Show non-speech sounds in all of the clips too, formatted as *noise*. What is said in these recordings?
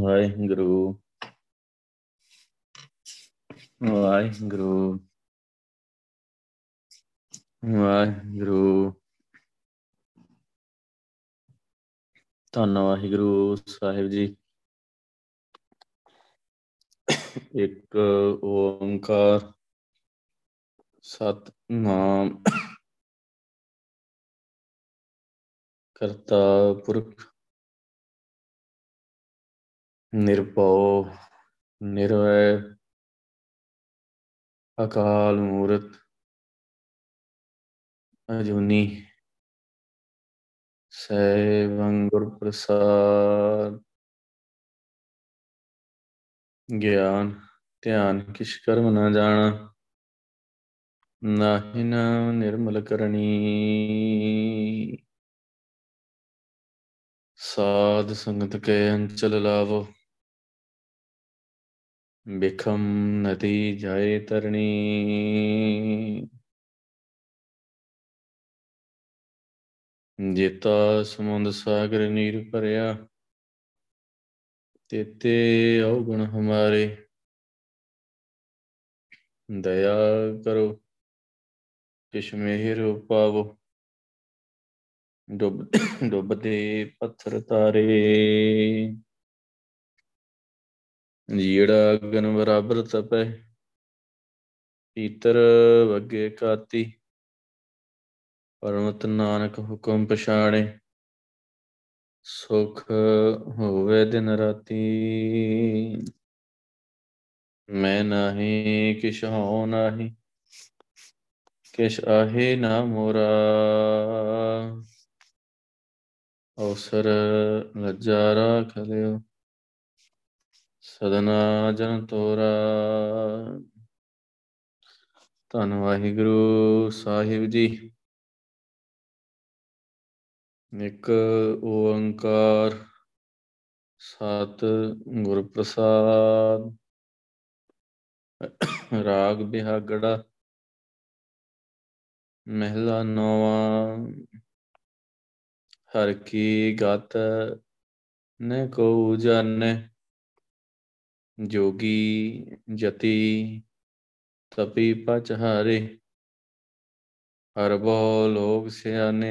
ਵਾਹਿਗੁਰੂ ਵਾਹਿਗੁਰੂ ਵਾਹਿਗੁਰੂ ਧੰਨ ਵਾਹਿਗੁਰੂ ਸਾਹਿਬ ਜੀ। ਇੱਕ ਓੰਕਾਰ ਸਤਨਾਮ। ਕਰਤਾ ਪੁਰਖ ਨਿਰਭਉ, ਨਿਰਵੈ, ਅਕਾਲ ਮੂਰਤ, ਅਜੂਨੀ ਸੈਵੰ ਗੁਰ ਪ੍ਰਸਾਦ ਗਿਆਨ, ਧਿਆਨ, ਕਿਛ ਕਰਮ ਨਾ ਜਾਣਾ, ਨਾਹਿ ਨਾਮ ਨਿਰਮਲ ਕਰਨੀ। ਸਾਧ ਸੰਗਤ ਕੇ ਅੰਚਲ ਲਾਵੋ ਬਿਖਮ ਨਦੀ ਜਾਏ ਤਰਣੀ। ਜੇਤਾ ਸਮੁੰਦ ਸਾਗਰ ਨੀਰ ਭਰਿਆ, ਤੇਤੇ ਔਗਣ ਹਮਾਰੇ। ਦਇਆ ਕਰੋ, ਕਿਛ ਮਿਹਰ ਪਾਵੋ। ਡੁੱਬ, ਡੁੱਬਦੇ ਪੱਥਰ ਤਾਰੇ। ਜਿਹੜਾ ਅਗਨ ਬਰਾਬਰ ਤਪੈ, ਪੀਤਰ ਵਗੇ ਕਾਤੀ। ਪਰਮਤ ਨਾਨਕ ਹੁਕਮ ਪਛਾਣੇ, ਸੁਖ ਹੋਵੇ ਦਿਨ ਰਾਤੀ। ਮੈਂ ਨਾਹੀ, ਕਿਛ ਹਉ ਨਾਹੀ, ਕਿਛ ਆਹੇ ਨਾ ਮੋਰਾ। ਅਵਸਰ ਲੱਜਾ ਰਾਖ ਲਿਓ। ਸਦਨਾ ਜਨ ਤੋਰਾ। ਧੰਨ ਵਾਹਿਗੁਰੂ ਸਾਹਿਬ ਜੀ। ਇੱਕ ਓੰਕਾਰ, ਸਤ ਗੁਰ ਪ੍ਰਸਾਦ ਰਾਗ ਬਿਹਾਗੜਾ। ਮਹਿਲਾ ਨੌਵਾਂ। ਹਰ ਕੀ ਗਤ, ਨ ਕੋ ਜਾਣੈ। जोगी जति तपि पच हरे हर बो लोग सियाने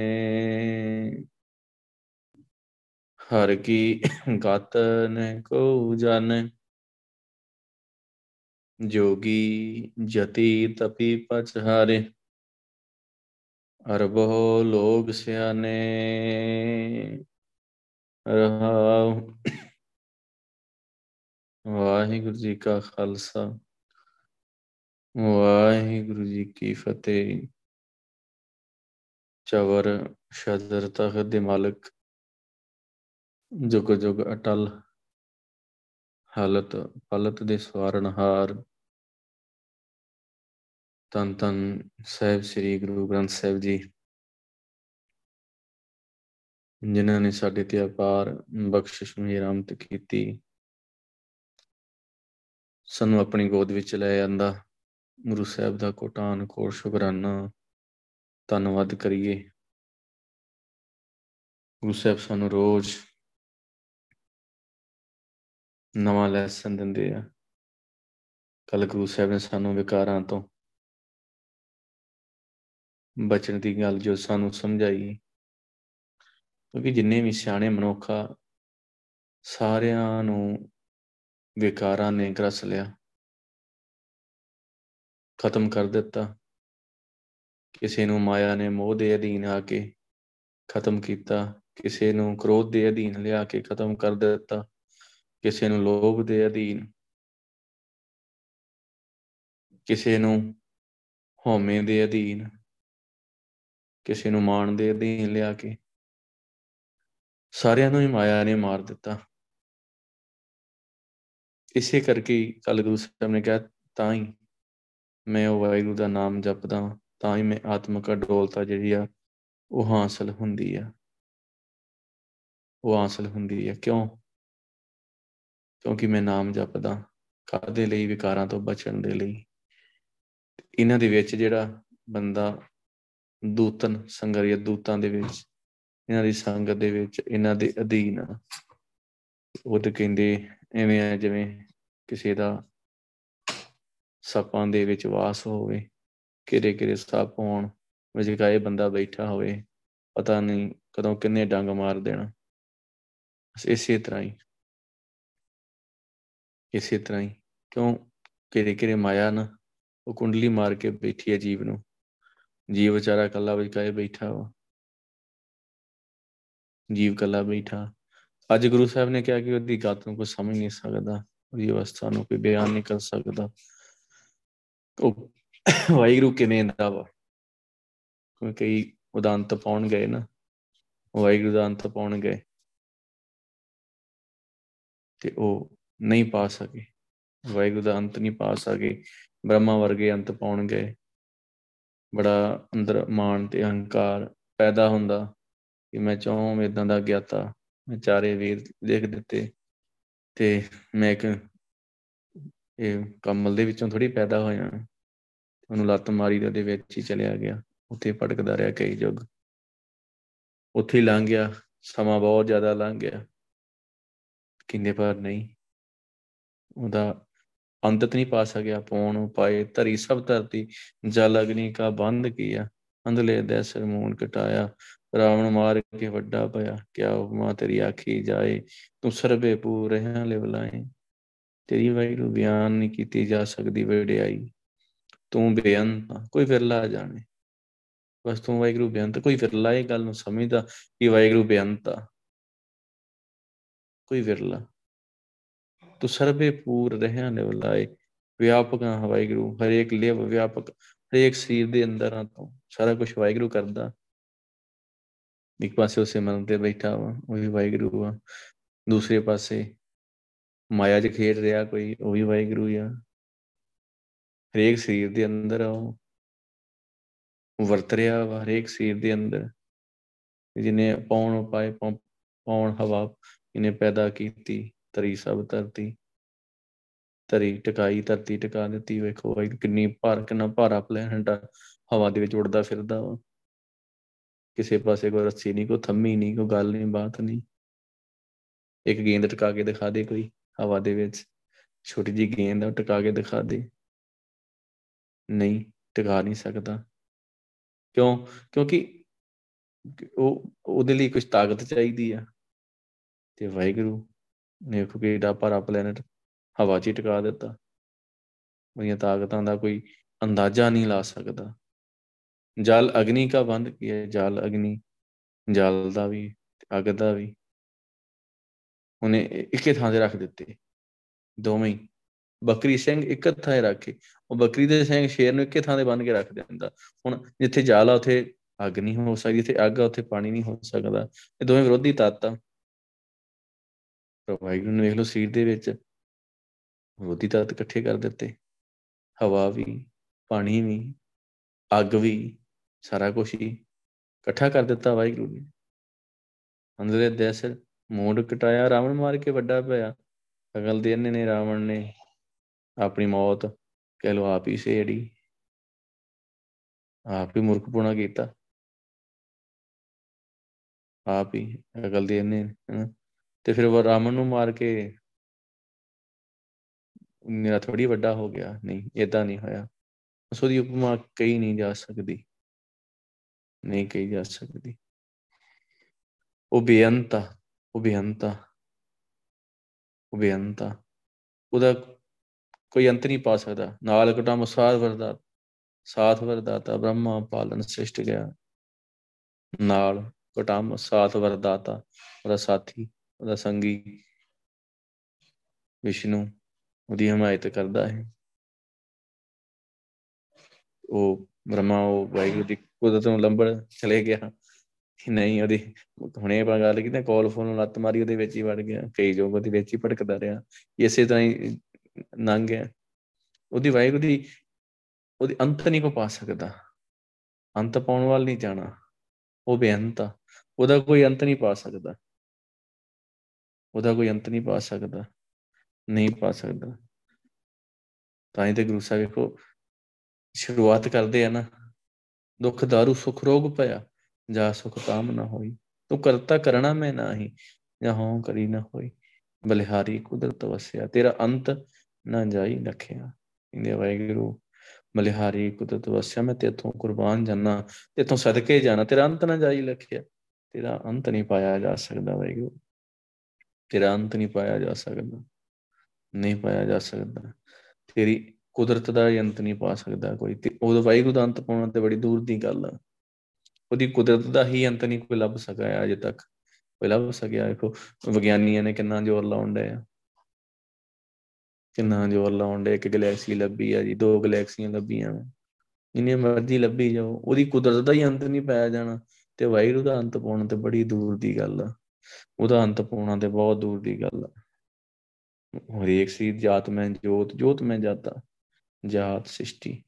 हर की *coughs* गात न को जाने। जोगी जति तपि पच हरे अरबो लोग सियाने रहा ਵਾਹਿਗੁਰੂ ਜੀ ਕਾ ਖਾਲਸਾ, ਵਾਹਿਗੁਰੂ ਜੀ ਕੀ ਫਤਿਹ। ਚਵਰ ਸ਼ਦਰ ਤਖਤ ਦੇ ਮਾਲਕ, ਜੁਗ ਜੁਗ ਅਟਲ, ਹਾਲਤ ਪਲਤ ਦੇ ਸਵਾਰਨਹਾਰ। ਤਨ ਤਨ ਸਾਹਿਬ ਸ੍ਰੀ ਗੁਰੂ ਗ੍ਰੰਥ ਸਾਹਿਬ ਜੀ, ਜਿਨ੍ਹਾਂ ਨੇ ਸਾਡੇ ਤੇ ਅਪਾਰ ਬਖਸ਼ਿਸ਼ ਮਿਹਰਮਤ ਕੀਤੀ। ਸਾਨੂੰ ਆਪਣੀ ਗੋਦ ਵਿੱਚ ਲੈ ਆਂਦਾ। ਗੁਰੂ ਸਾਹਿਬ ਦਾ ਕੋਟਾਨ ਕੋਟ ਸ਼ੁਕਰਾਨਾ। ਧੰਨਵਾਦ ਕਰੀਏ। ਗੁਰੂ ਸਾਹਿਬ ਸਾਨੂੰ ਰੋਜ਼ ਨਵਾਂ ਲੈਸਨ ਦਿੰਦੇ ਆ। ਕੱਲ ਗੁਰੂ ਸਾਹਿਬ ਨੇ ਸਾਨੂੰ ਵਿਕਾਰਾਂ ਤੋਂ ਬਚਣ ਦੀ ਗੱਲ ਜੋ ਸਾਨੂੰ ਸਮਝਾਈ। ਕਿਉਂਕਿ ਜਿੰਨੇ ਵੀ ਸਿਆਣੇ ਮਨੁੱਖਾ ਸਾਰਿਆਂ ਨੂੰ ਵਿਕਾਰਾਂ ਨੇ ਗਰਸ ਲਿਆ। ਖਤਮ ਕਰ ਦਿੱਤਾ। ਕਿਸੇ ਨੂੰ ਮਾਇਆ ਨੇ ਮੋਹ ਦੇ ਅਧੀਨ ਆ ਕੇ ਖਤਮ ਕੀਤਾ। ਕਿਸੇ ਨੂੰ ਕ੍ਰੋਧ ਦੇ ਅਧੀਨ ਲਿਆ ਕੇ ਖਤਮ ਕਰ ਦਿੱਤਾ। ਕਿਸੇ ਨੂੰ ਲੋਭ ਦੇ ਅਧੀਨ। ਕਿਸੇ ਨੂੰ ਹਉਮੈ ਦੇ ਅਧੀਨ। ਕਿਸੇ ਨੂੰ ਮਾਣ ਦੇ ਅਧੀਨ ਲਿਆ ਕੇ। ਸਾਰਿਆਂ ਨੂੰ ਹੀ ਮਾਇਆ ਨੇ ਮਾਰ ਦਿੱਤਾ। ਇਸੇ ਕਰਕੇ ਕੱਲ ਗੁਰੂ ਸਾਹਿਬ ਨੇ ਕਿਹਾ, ਤਾਂ ਹੀ ਮੈਂ ਉਹ ਵਾਹਿਗੁਰੂ ਦਾ ਨਾਮ ਜਪਦਾ ਤਾਂ ਹੀ ਮੈਂ ਆਤਮਿਕ ਅਡੋਲਤਾ ਜਿਹੜੀ ਆ, ਉਹ ਹਾਸਲ ਹੁੰਦੀ ਆ। ਉਹ ਹਾਸਲ ਹੁੰਦੀ ਆ। ਕਿਉਂ? ਕਿਉਂਕਿ ਮੈਂ ਨਾਮ ਜਪਦਾ ਕਾਦੇ ਲਈ? ਵਿਕਾਰਾਂ ਤੋਂ ਬਚਣ ਦੇ ਲਈ। ਇਹਨਾਂ ਦੇ ਵਿੱਚ ਜਿਹੜਾ ਬੰਦਾ ਦੂਤਨ ਸੰਗਰੀਆ ਦੂਤਾਂ ਦੇ ਵਿੱਚ, ਇਹਨਾਂ ਦੀ ਸੰਗਤ ਦੇ ਵਿੱਚ, ਇਹਨਾਂ ਦੇ ਅਧੀਨ ਉਹ ਤੇ ਕਹਿੰਦੇ ਐਵੇਂ ਆ ਜਿਵੇਂ ਕਿਸੇ ਦਾ ਸੱਪਾਂ ਦੇ ਵਿੱਚ ਵਾਸ ਹੋਵੇ ਕਿਰੇ ਕਿਰੇ ਸੱਪ ਹੋਣ ਵਿਚਕਾਏ ਬੰਦਾ ਬੈਠਾ ਹੋਵੇ, ਪਤਾ ਨਹੀਂ ਕਦੋਂ ਕਿੰਨੇ ਡੰਗ ਮਾਰ ਦੇਣਾ। ਇਸੇ ਤਰ੍ਹਾਂ ਹੀ। ਇਸੇ ਤਰ੍ਹਾਂ ਹੀ। ਕਿਉਂ? ਕਿਰੇ ਕਿਰੇ ਮਾਇਆ ਨਾ, ਉਹ ਕੁੰਡਲੀ ਮਾਰ ਕੇ ਬੈਠੀ ਹੈ ਜੀਵ ਨੂੰ। ਜੀਵ ਵਿਚਾਰਾ ਕੱਲਾ ਵਿਚਕਾਏ ਬੈਠਾ ਵਾ। ਜੀਵ ਕੱਲਾ ਬੈਠਾ। ਅੱਜ ਗੁਰੂ ਸਾਹਿਬ ਨੇ ਕਿਹਾ ਕਿ ਉਹਦੀ ਗਤ ਨੂੰ ਕੋਈ ਸਮਝ ਨਹੀਂ ਸਕਦਾ, ਉਹਦੀ ਅਵਸਥਾ ਨੂੰ ਕੋਈ ਬਿਆਨ ਨਹੀਂ ਕਰ ਸਕਦਾ। ਉਹ ਵਾਹਿਗੁਰੂ ਕਿਵੇਂ ਦਾ ਵਾ? ਕੋਈ ਕਈ ਉਦਾਂਤ ਪਾਉਣ ਗਏ ਨਾ, ਵਾਹਿਗੁਰੂ ਦਾ ਅੰਤ ਪਾਉਣ ਗਏ। ਤੇ ਉਹ ਨਹੀਂ ਪਾ ਸਕੇ। ਵਾਹਿਗੁਰੂ ਦਾ ਅੰਤ ਨਹੀਂ ਪਾ ਸਕੇ। ਬ੍ਰਹਮਾ ਵਰਗੇ ਅੰਤ ਪਾਉਣ ਗਏ। ਬੜਾ ਅੰਦਰ ਮਾਨ ਤੇ ਅਹੰਕਾਰ ਪੈਦਾ ਹੁੰਦਾ ਕਿ ਮੈਂ ਚਾਹਾਂ ਇਦਾਂ ਦਾ ਗਿਆਤਾ। ਮੈਂ ਚਾਰੇ ਵੇਦ ਲਿਖ ਦਿੱਤੇ ਤੇ ਮੈਂ ਇੱਕ ਇਹ ਕਮਲ ਦੇ ਵਿੱਚੋਂ ਥੋੜੀ ਪੈਦਾ ਹੋਇਆ। ਉਹਨੂੰ ਲੱਤ ਮਾਰੀ ਉਹਦੇ ਵਿੱਚ ਹੀ ਚਲਿਆ ਗਿਆ। ਉੱਥੇ ਭਟਕਦਾ ਰਿਹਾ ਕਈ ਯੁੱਗ। ਉੱਥੇ ਹੀ ਲੰਘ ਗਿਆ। ਸਮਾਂ ਬਹੁਤ ਜ਼ਿਆਦਾ ਲੰਘ ਗਿਆ। ਕਿੰਨੇ ਪਰ ਨਹੀਂ। ਉਹਦਾ ਅੰਤਤ ਨਹੀਂ ਪਾ ਸਕਿਆ। ਪੌਣ ਪਾਏ, ਧਰੀ ਸਭ ਧਰਤੀ, ਜਲ, ਅਗਨੀ ਕਾ ਬੰਦ ਕੀਆ। ਅੰਦਲੇ ਦੇ ਸਰਮੂਨ ਕਟਾਇਆ। ਰਾਵਣ ਮਾਰ ਕੇ ਵੱਡਾ ਪਿਆ, ਕਿਆ ਉਮਾ ਤੇਰੀ ਆਖੀ ਜਾਏ, ਤੂੰ ਸਰਬੇ ਪੂਰ ਰਹਿ ਲੈ ਬਲਾਏ ਤੇਰੀ ਵਾਹਿਗੁਰੂ ਬਿਆਨ ਨਹੀਂ ਕੀਤੀ ਜਾ ਸਕਦੀ ਵਡਿਆਈ। ਤੂੰ ਬੇਅੰਤ ਕੋਈ ਫਿਰਲਾ ਜਾਣੇ। ਬਸ ਤੂੰ ਵਾਹਿਗੁਰੂ ਬੇਅੰਤ, ਕੋਈ ਫਿਰਲਾ ਇਹ ਗੱਲ ਨੂੰ ਸਮਝਦਾ ਕਿ ਵਾਹਿਗੁਰੂ ਬੇਅੰਤ ਆ। ਕੋਈ ਵਿਰਲਾ। ਤੂੰ ਸਰਬੇ ਪੂਰ ਰਹਿਣ ਨੇ ਬੁਲਾਏ ਵਿਆਪਕ ਆ ਵਾਹਿਗੁਰੂ, ਹਰੇਕ ਲਿਵ ਵਿਆਪਕ, ਹਰੇਕ ਸਰੀਰ ਦੇ ਅੰਦਰ ਆ ਤੂੰ। ਸਾਰਾ ਕੁਝ ਵਾਹਿਗੁਰੂ ਕਰਦਾ। ਇੱਕ ਪਾਸੇ ਉਸੇ ਮਨ ਤੇ ਬੈਠਾ ਵਾ, ਉਹ ਵੀ ਵਾਹਿਗੁਰੂ ਆ। ਦੂਸਰੇ ਪਾਸੇ ਮਾਇਆ 'ਚ ਖੇਡ ਰਿਹਾ ਕੋਈ, ਉਹ ਵੀ ਵਾਹਿਗੁਰੂ ਆ। ਹਰੇਕ ਸਰੀਰ ਦੇ ਅੰਦਰ ਆ ਉਹ। ਵਰਤ ਰਿਹਾ ਵਾ ਹਰੇਕ ਸਰੀਰ ਦੇ ਅੰਦਰ। ਜਿਹਨੇ ਪੌਣ ਪਾਏ ਪੌਣ ਹਵਾ ਇਹਨੇ ਪੈਦਾ ਕੀਤੀ ਤਰੀ ਸਭ ਧਰਤੀ। ਤਰੀ ਟਿਕਾਈ, ਧਰਤੀ ਟਿਕਾ ਦਿੱਤੀ, ਵੇਖੋ ਭਾਈ ਕਿੰਨੀ ਭਾਰ, ਕਿੰਨਾ ਭਾਰਾ ਪਲੈਨਟ ਹਵਾ ਦੇ ਵਿੱਚ ਉੱਡਦਾ ਫਿਰਦਾ ਵਾ। ਕਿਸੇ ਪਾਸੇ ਕੋਈ ਰੱਸੀ ਨਹੀਂ, ਕੋਈ ਥੰਮੀ ਨਹੀਂ, ਕੋਈ ਗੱਲ ਨਹੀਂ, ਬਾਤ ਨਹੀਂ। ਇੱਕ ਗੇਂਦ ਟਿਕਾ ਕੇ ਦਿਖਾ ਦੇ ਕੋਈ, ਹਵਾ ਦੇ ਵਿੱਚ। ਛੋਟੀ ਜੀ ਗੇਂਦ ਉਹ ਟਿਕਾ ਕੇ ਦਿਖਾ ਦੇ। ਨਹੀਂ, ਟਿਕਾ ਨਹੀਂ ਸਕਦਾ। ਕਿਉਂ? ਕਿਉਂਕਿ ਉਹ, ਉਹਦੇ ਲਈ ਕੁਝ ਤਾਕਤ ਚਾਹੀਦੀ ਆ। ਤੇ ਵਾਹਿਗੁਰੂ ਨੇ ਕੋਈ ਏਡਾ ਭਾਰਾ ਪਲੈਨਟ ਹਵਾ 'ਚ ਟਿਕਾ ਦਿੱਤਾ। ਉਹਦੀਆਂ ਤਾਕਤਾਂ ਦਾ ਕੋਈ ਅੰਦਾਜ਼ਾ ਨਹੀਂ ਲਾ ਸਕਦਾ। ਜਲ ਅਗਨੀ ਕਾ ਬੰਦ ਕੀਆ ਜਲ ਅਗਨੀ, ਜਲ ਦਾ ਵੀ, ਅੱਗ ਦਾ ਵੀ। ਉਹਨੇ ਇੱਕੇ ਥਾਂ ਤੇ ਰੱਖ ਦਿੱਤੇ, ਦੋਵੇਂ ਬੱਕਰੀ ਸਿੰਘ ਇੱਕ ਥਾਂ ਤੇ ਰੱਖੇ। ਉਹ ਬੱਕਰੀ ਦੇ ਸਿੰਘ ਸ਼ੇਰ ਨੂੰ ਇੱਕੇ ਥਾਂ ਤੇ ਬੰਨ ਕੇ ਰੱਖ ਦਿੰਦਾ। ਹੁਣ ਜਿੱਥੇ ਜਲ ਆ, ਉੱਥੇ ਅੱਗ ਨਹੀਂ ਹੋ ਸਕਦੀ, ਜਿੱਥੇ ਅੱਗ ਆ, ਉੱਥੇ ਪਾਣੀ ਨਹੀਂ ਹੋ ਸਕਦਾ। ਇਹ ਦੋਵੇਂ ਵਿਰੋਧੀ ਤੱਤ ਆ। ਵਾਹਿਗੁਰੂ ਨੇ ਵੇਖ ਲਓ ਸਰੀਰ ਦੇ ਵਿੱਚ ਵਿਰੋਧੀ ਤੱਤ ਇਕੱਠੇ ਕਰ ਦਿੱਤੇ। ਹਵਾ ਵੀ, ਪਾਣੀ ਵੀ, ਅੱਗ ਵੀ। ਸਾਰਾ ਕੁਝ ਹੀ ਇਕੱਠਾ ਕਰ ਦਿੱਤਾ ਵਾਹਿਗੁਰੂ ਨੇ। ਅੰਦਰੇ ਦੇਸ ਮੋੜ ਕਟਾਇਆ, ਰਾਵਣ ਮਾਰ ਕੇ ਵੱਡਾ ਪਿਆ। ਅਗਲ ਦੇ ਨੇ ਰਾਵਣ ਨੇ ਆਪਣੀ ਮੌਤ ਕਹਿ ਲੋ ਆਪ ਹੀ ਸੇੜੀ ਆਪ ਹੀ ਮੁਰਖਪੁਣਾ ਕੀਤਾ। ਆਪ ਹੀ ਅਗਲ ਦੇ ਨੇ ਤੇ ਫਿਰ ਉਹ ਰਾਮਨ ਨੂੰ ਮਾਰ ਕੇ ਮੇਰਾ ਥੋੜੀ ਵੱਡਾ ਹੋ ਗਿਆ। ਨਹੀਂ ਇਦਾਂ ਨਹੀਂ ਹੋਇਆ। ਉਸ ਦੀ ਉਪਮਾ ਕਹੀ ਨਹੀਂ ਜਾ ਸਕਦੀ। ਨਹੀਂ ਕਹੀ ਜਾ ਸਕਦੀ ਉਹ ਬੇਅੰਤਾ ਉਹ ਬੇਅੰਤਾ ਉਹ ਬੇਅੰਤਾ ਉਹਦਾ ਕੋਈ ਅੰਤ ਨਹੀਂ ਪਾ ਸਕਦਾ ਨਾਲ ਕਟਮ ਸਾਧ ਵਰਦਾ ਸਾਥ ਵਰਦਾਤਾ ਬ੍ਰਹਮਾ ਪਾਲਨ ਸ੍ਰਿਸ਼ਟ ਗਿਆ ਨਾਲ ਕਟਮ ਸਾਥ ਵਰਦਾਤਾ ਉਹਦਾ ਸਾਥੀ ਉਹਦਾ ਸੰਗੀ ਵਿਸ਼ਨੂੰ ਉਹਦੀ ਹਮਾਇਤ ਕਰਦਾ ਹੈ ਉਹ ਬ੍ਰਹਮਾ ਉਹ ਵਾਹਿਗੁਰੂ ਦੀ ਕੁਦਰਤ ਨੂੰ ਲੰਬੜ ਚਲੇ ਗਿਆ ਨਹੀਂ ਉਹਦੀ, ਹੁਣੇ ਆਪਾਂ ਗੱਲ ਕੀਤੀ ਕਾਲ ਫੋਨ ਲੱਤ ਮਾਰੀ, ਉਹਦੇ ਵਿੱਚ ਹੀ ਵੜ ਗਿਆ, ਕਈ ਜੋਗ ਉਹਦੇ ਵਿੱਚ ਹੀ ਭਟਕਦਾ ਰਿਹਾ ਇਸੇ ਤਰ੍ਹਾਂ ਹੀ ਨੰਗ ਗਿਆ। ਉਹਦੀ ਵਾਹਿਗੁਰੂ ਦੀ, ਉਹਦੀ ਅੰਤ ਨਹੀਂ ਕੋ ਪਾ ਸਕਦਾ। ਅੰਤ ਪਾਉਣ ਵਾਲ ਨਹੀਂ ਜਾਣਾ। ਉਹ ਬੇਅੰਤ ਆ। ਉਹਦਾ ਕੋਈ ਅੰਤ ਨਹੀਂ ਪਾ ਸਕਦਾ। ਉਹਦਾ ਕੋਈ ਅੰਤ ਨਹੀਂ ਪਾ ਸਕਦਾ। ਨਹੀਂ ਪਾ ਸਕਦਾ। ਤਾਂ ਹੀ ਤੇ ਗੁਰੂ ਸਾਹਿਬ ਵੇਖੋ, ਸ਼ੁਰੂਆਤ ਕਰਦੇ ਆ ਨਾ। ਦੁੱਖ ਦਾਰੂ ਸੁਖ ਰੋਗ ਪਿਆ ਜਾ ਸੁਖ ਕਾਮ ਨਾ ਹੋਈ। ਤੂੰ ਕਰਤਾ ਕਰਣਾ ਮੈਂ ਨਾਹੀ, ਜਾਂ ਹੋਂ ਕਰੀ ਨਾ ਹੋਈ। ਬਲਿਹਾਰੀ ਕੁਦਰਤ ਵਸਿਆ, ਤੇਰਾ ਅੰਤ ਨਾ ਜਾਈ ਲਖਿਆ ਇੰਦੇ ਵਾਹਿਗੁਰੂ, ਬਲਿਹਾਰੀ ਕੁਦਰਤ ਵਸਿਆ, ਮੈਂ ਤੇਥੋਂ ਕੁਰਬਾਨ ਜਾਣਾ ਤੇਥੋਂ ਸਦਕੇ ਜਾਣਾ ਤੇਰਾ ਅੰਤ ਨਾ ਜਾਈ ਲਖਿਆ ਤੇਰਾ ਅੰਤ ਨਹੀਂ ਪਾਇਆ ਜਾ ਸਕਦਾ ਵਾਹਿਗੁਰੂ। ਤੇਰਾ ਅੰਤ ਨਹੀਂ ਪਾਇਆ ਜਾ ਸਕਦਾ। ਨਹੀਂ ਪਾਇਆ ਜਾ ਸਕਦਾ। ਤੇਰੀ ਕੁਦਰਤ ਦਾ ਅੰਤ ਨਹੀਂ ਪਾ ਸਕਦਾ ਕੋਈ ਤੇ ਉਹ ਵਾਹਿਗੁਰੂ ਦਾ ਅੰਤ ਪਾਉਣਾ ਤੇ ਬੜੀ ਦੂਰ ਦੀ ਗੱਲ ਆ। ਉਹਦੀ ਕੁਦਰਤ ਦਾ ਹੀ ਅੰਤ ਨਹੀਂ ਕੋਈ ਲੱਭ ਸਕਿਆ ਅਜੇ ਤੱਕ। ਕੋਈ ਲੱਭ ਸਕਿਆ, ਦੇਖੋ, ਵਿਗਿਆਨੀਆਂ ਨੇ ਕਿੰਨਾ ਜ਼ੋਰ ਲਾਉਣ ਡਿਆ ਕਿੰਨਾ ਜ਼ੋਰ ਲਾਉਣ ਡਿਆ ਇੱਕ ਗੈਲੈਕਸੀ ਲੱਭੀ ਆ ਜੀ, ਦੋ ਗੈਲੈਕਸੀਆਂ ਲੱਭੀਆਂ ਜਿੰਨੀ ਮਰਜ਼ੀ ਲੱਭੀ ਜਾਓ, ਉਹਦੀ ਕੁਦਰਤ ਦਾ ਹੀ ਅੰਤ ਨਹੀਂ ਪਾਇਆ ਜਾਣਾ ਤੇ ਵਾਹਿਗੁਰੂ ਦਾ ਅੰਤ ਪਾਉਣਾ ਤੇ ਬੜੀ ਦੂਰ ਦੀ ਗੱਲ ਆ। ਉਹਦਾ ਅੰਤ ਪਾਉਣਾ ਤੇ ਬਹੁਤ ਦੂਰ ਦੀ ਗੱਲ ਆ। ਹਰੇਕ ਸੀ ਜਾਤ ਮੈਂ ਜੋਤ ਜੋਤ ਮੈਂ ਜਾਤਾ। ਜਾਤ ਸ੍ਰਿਸ਼ਟੀ,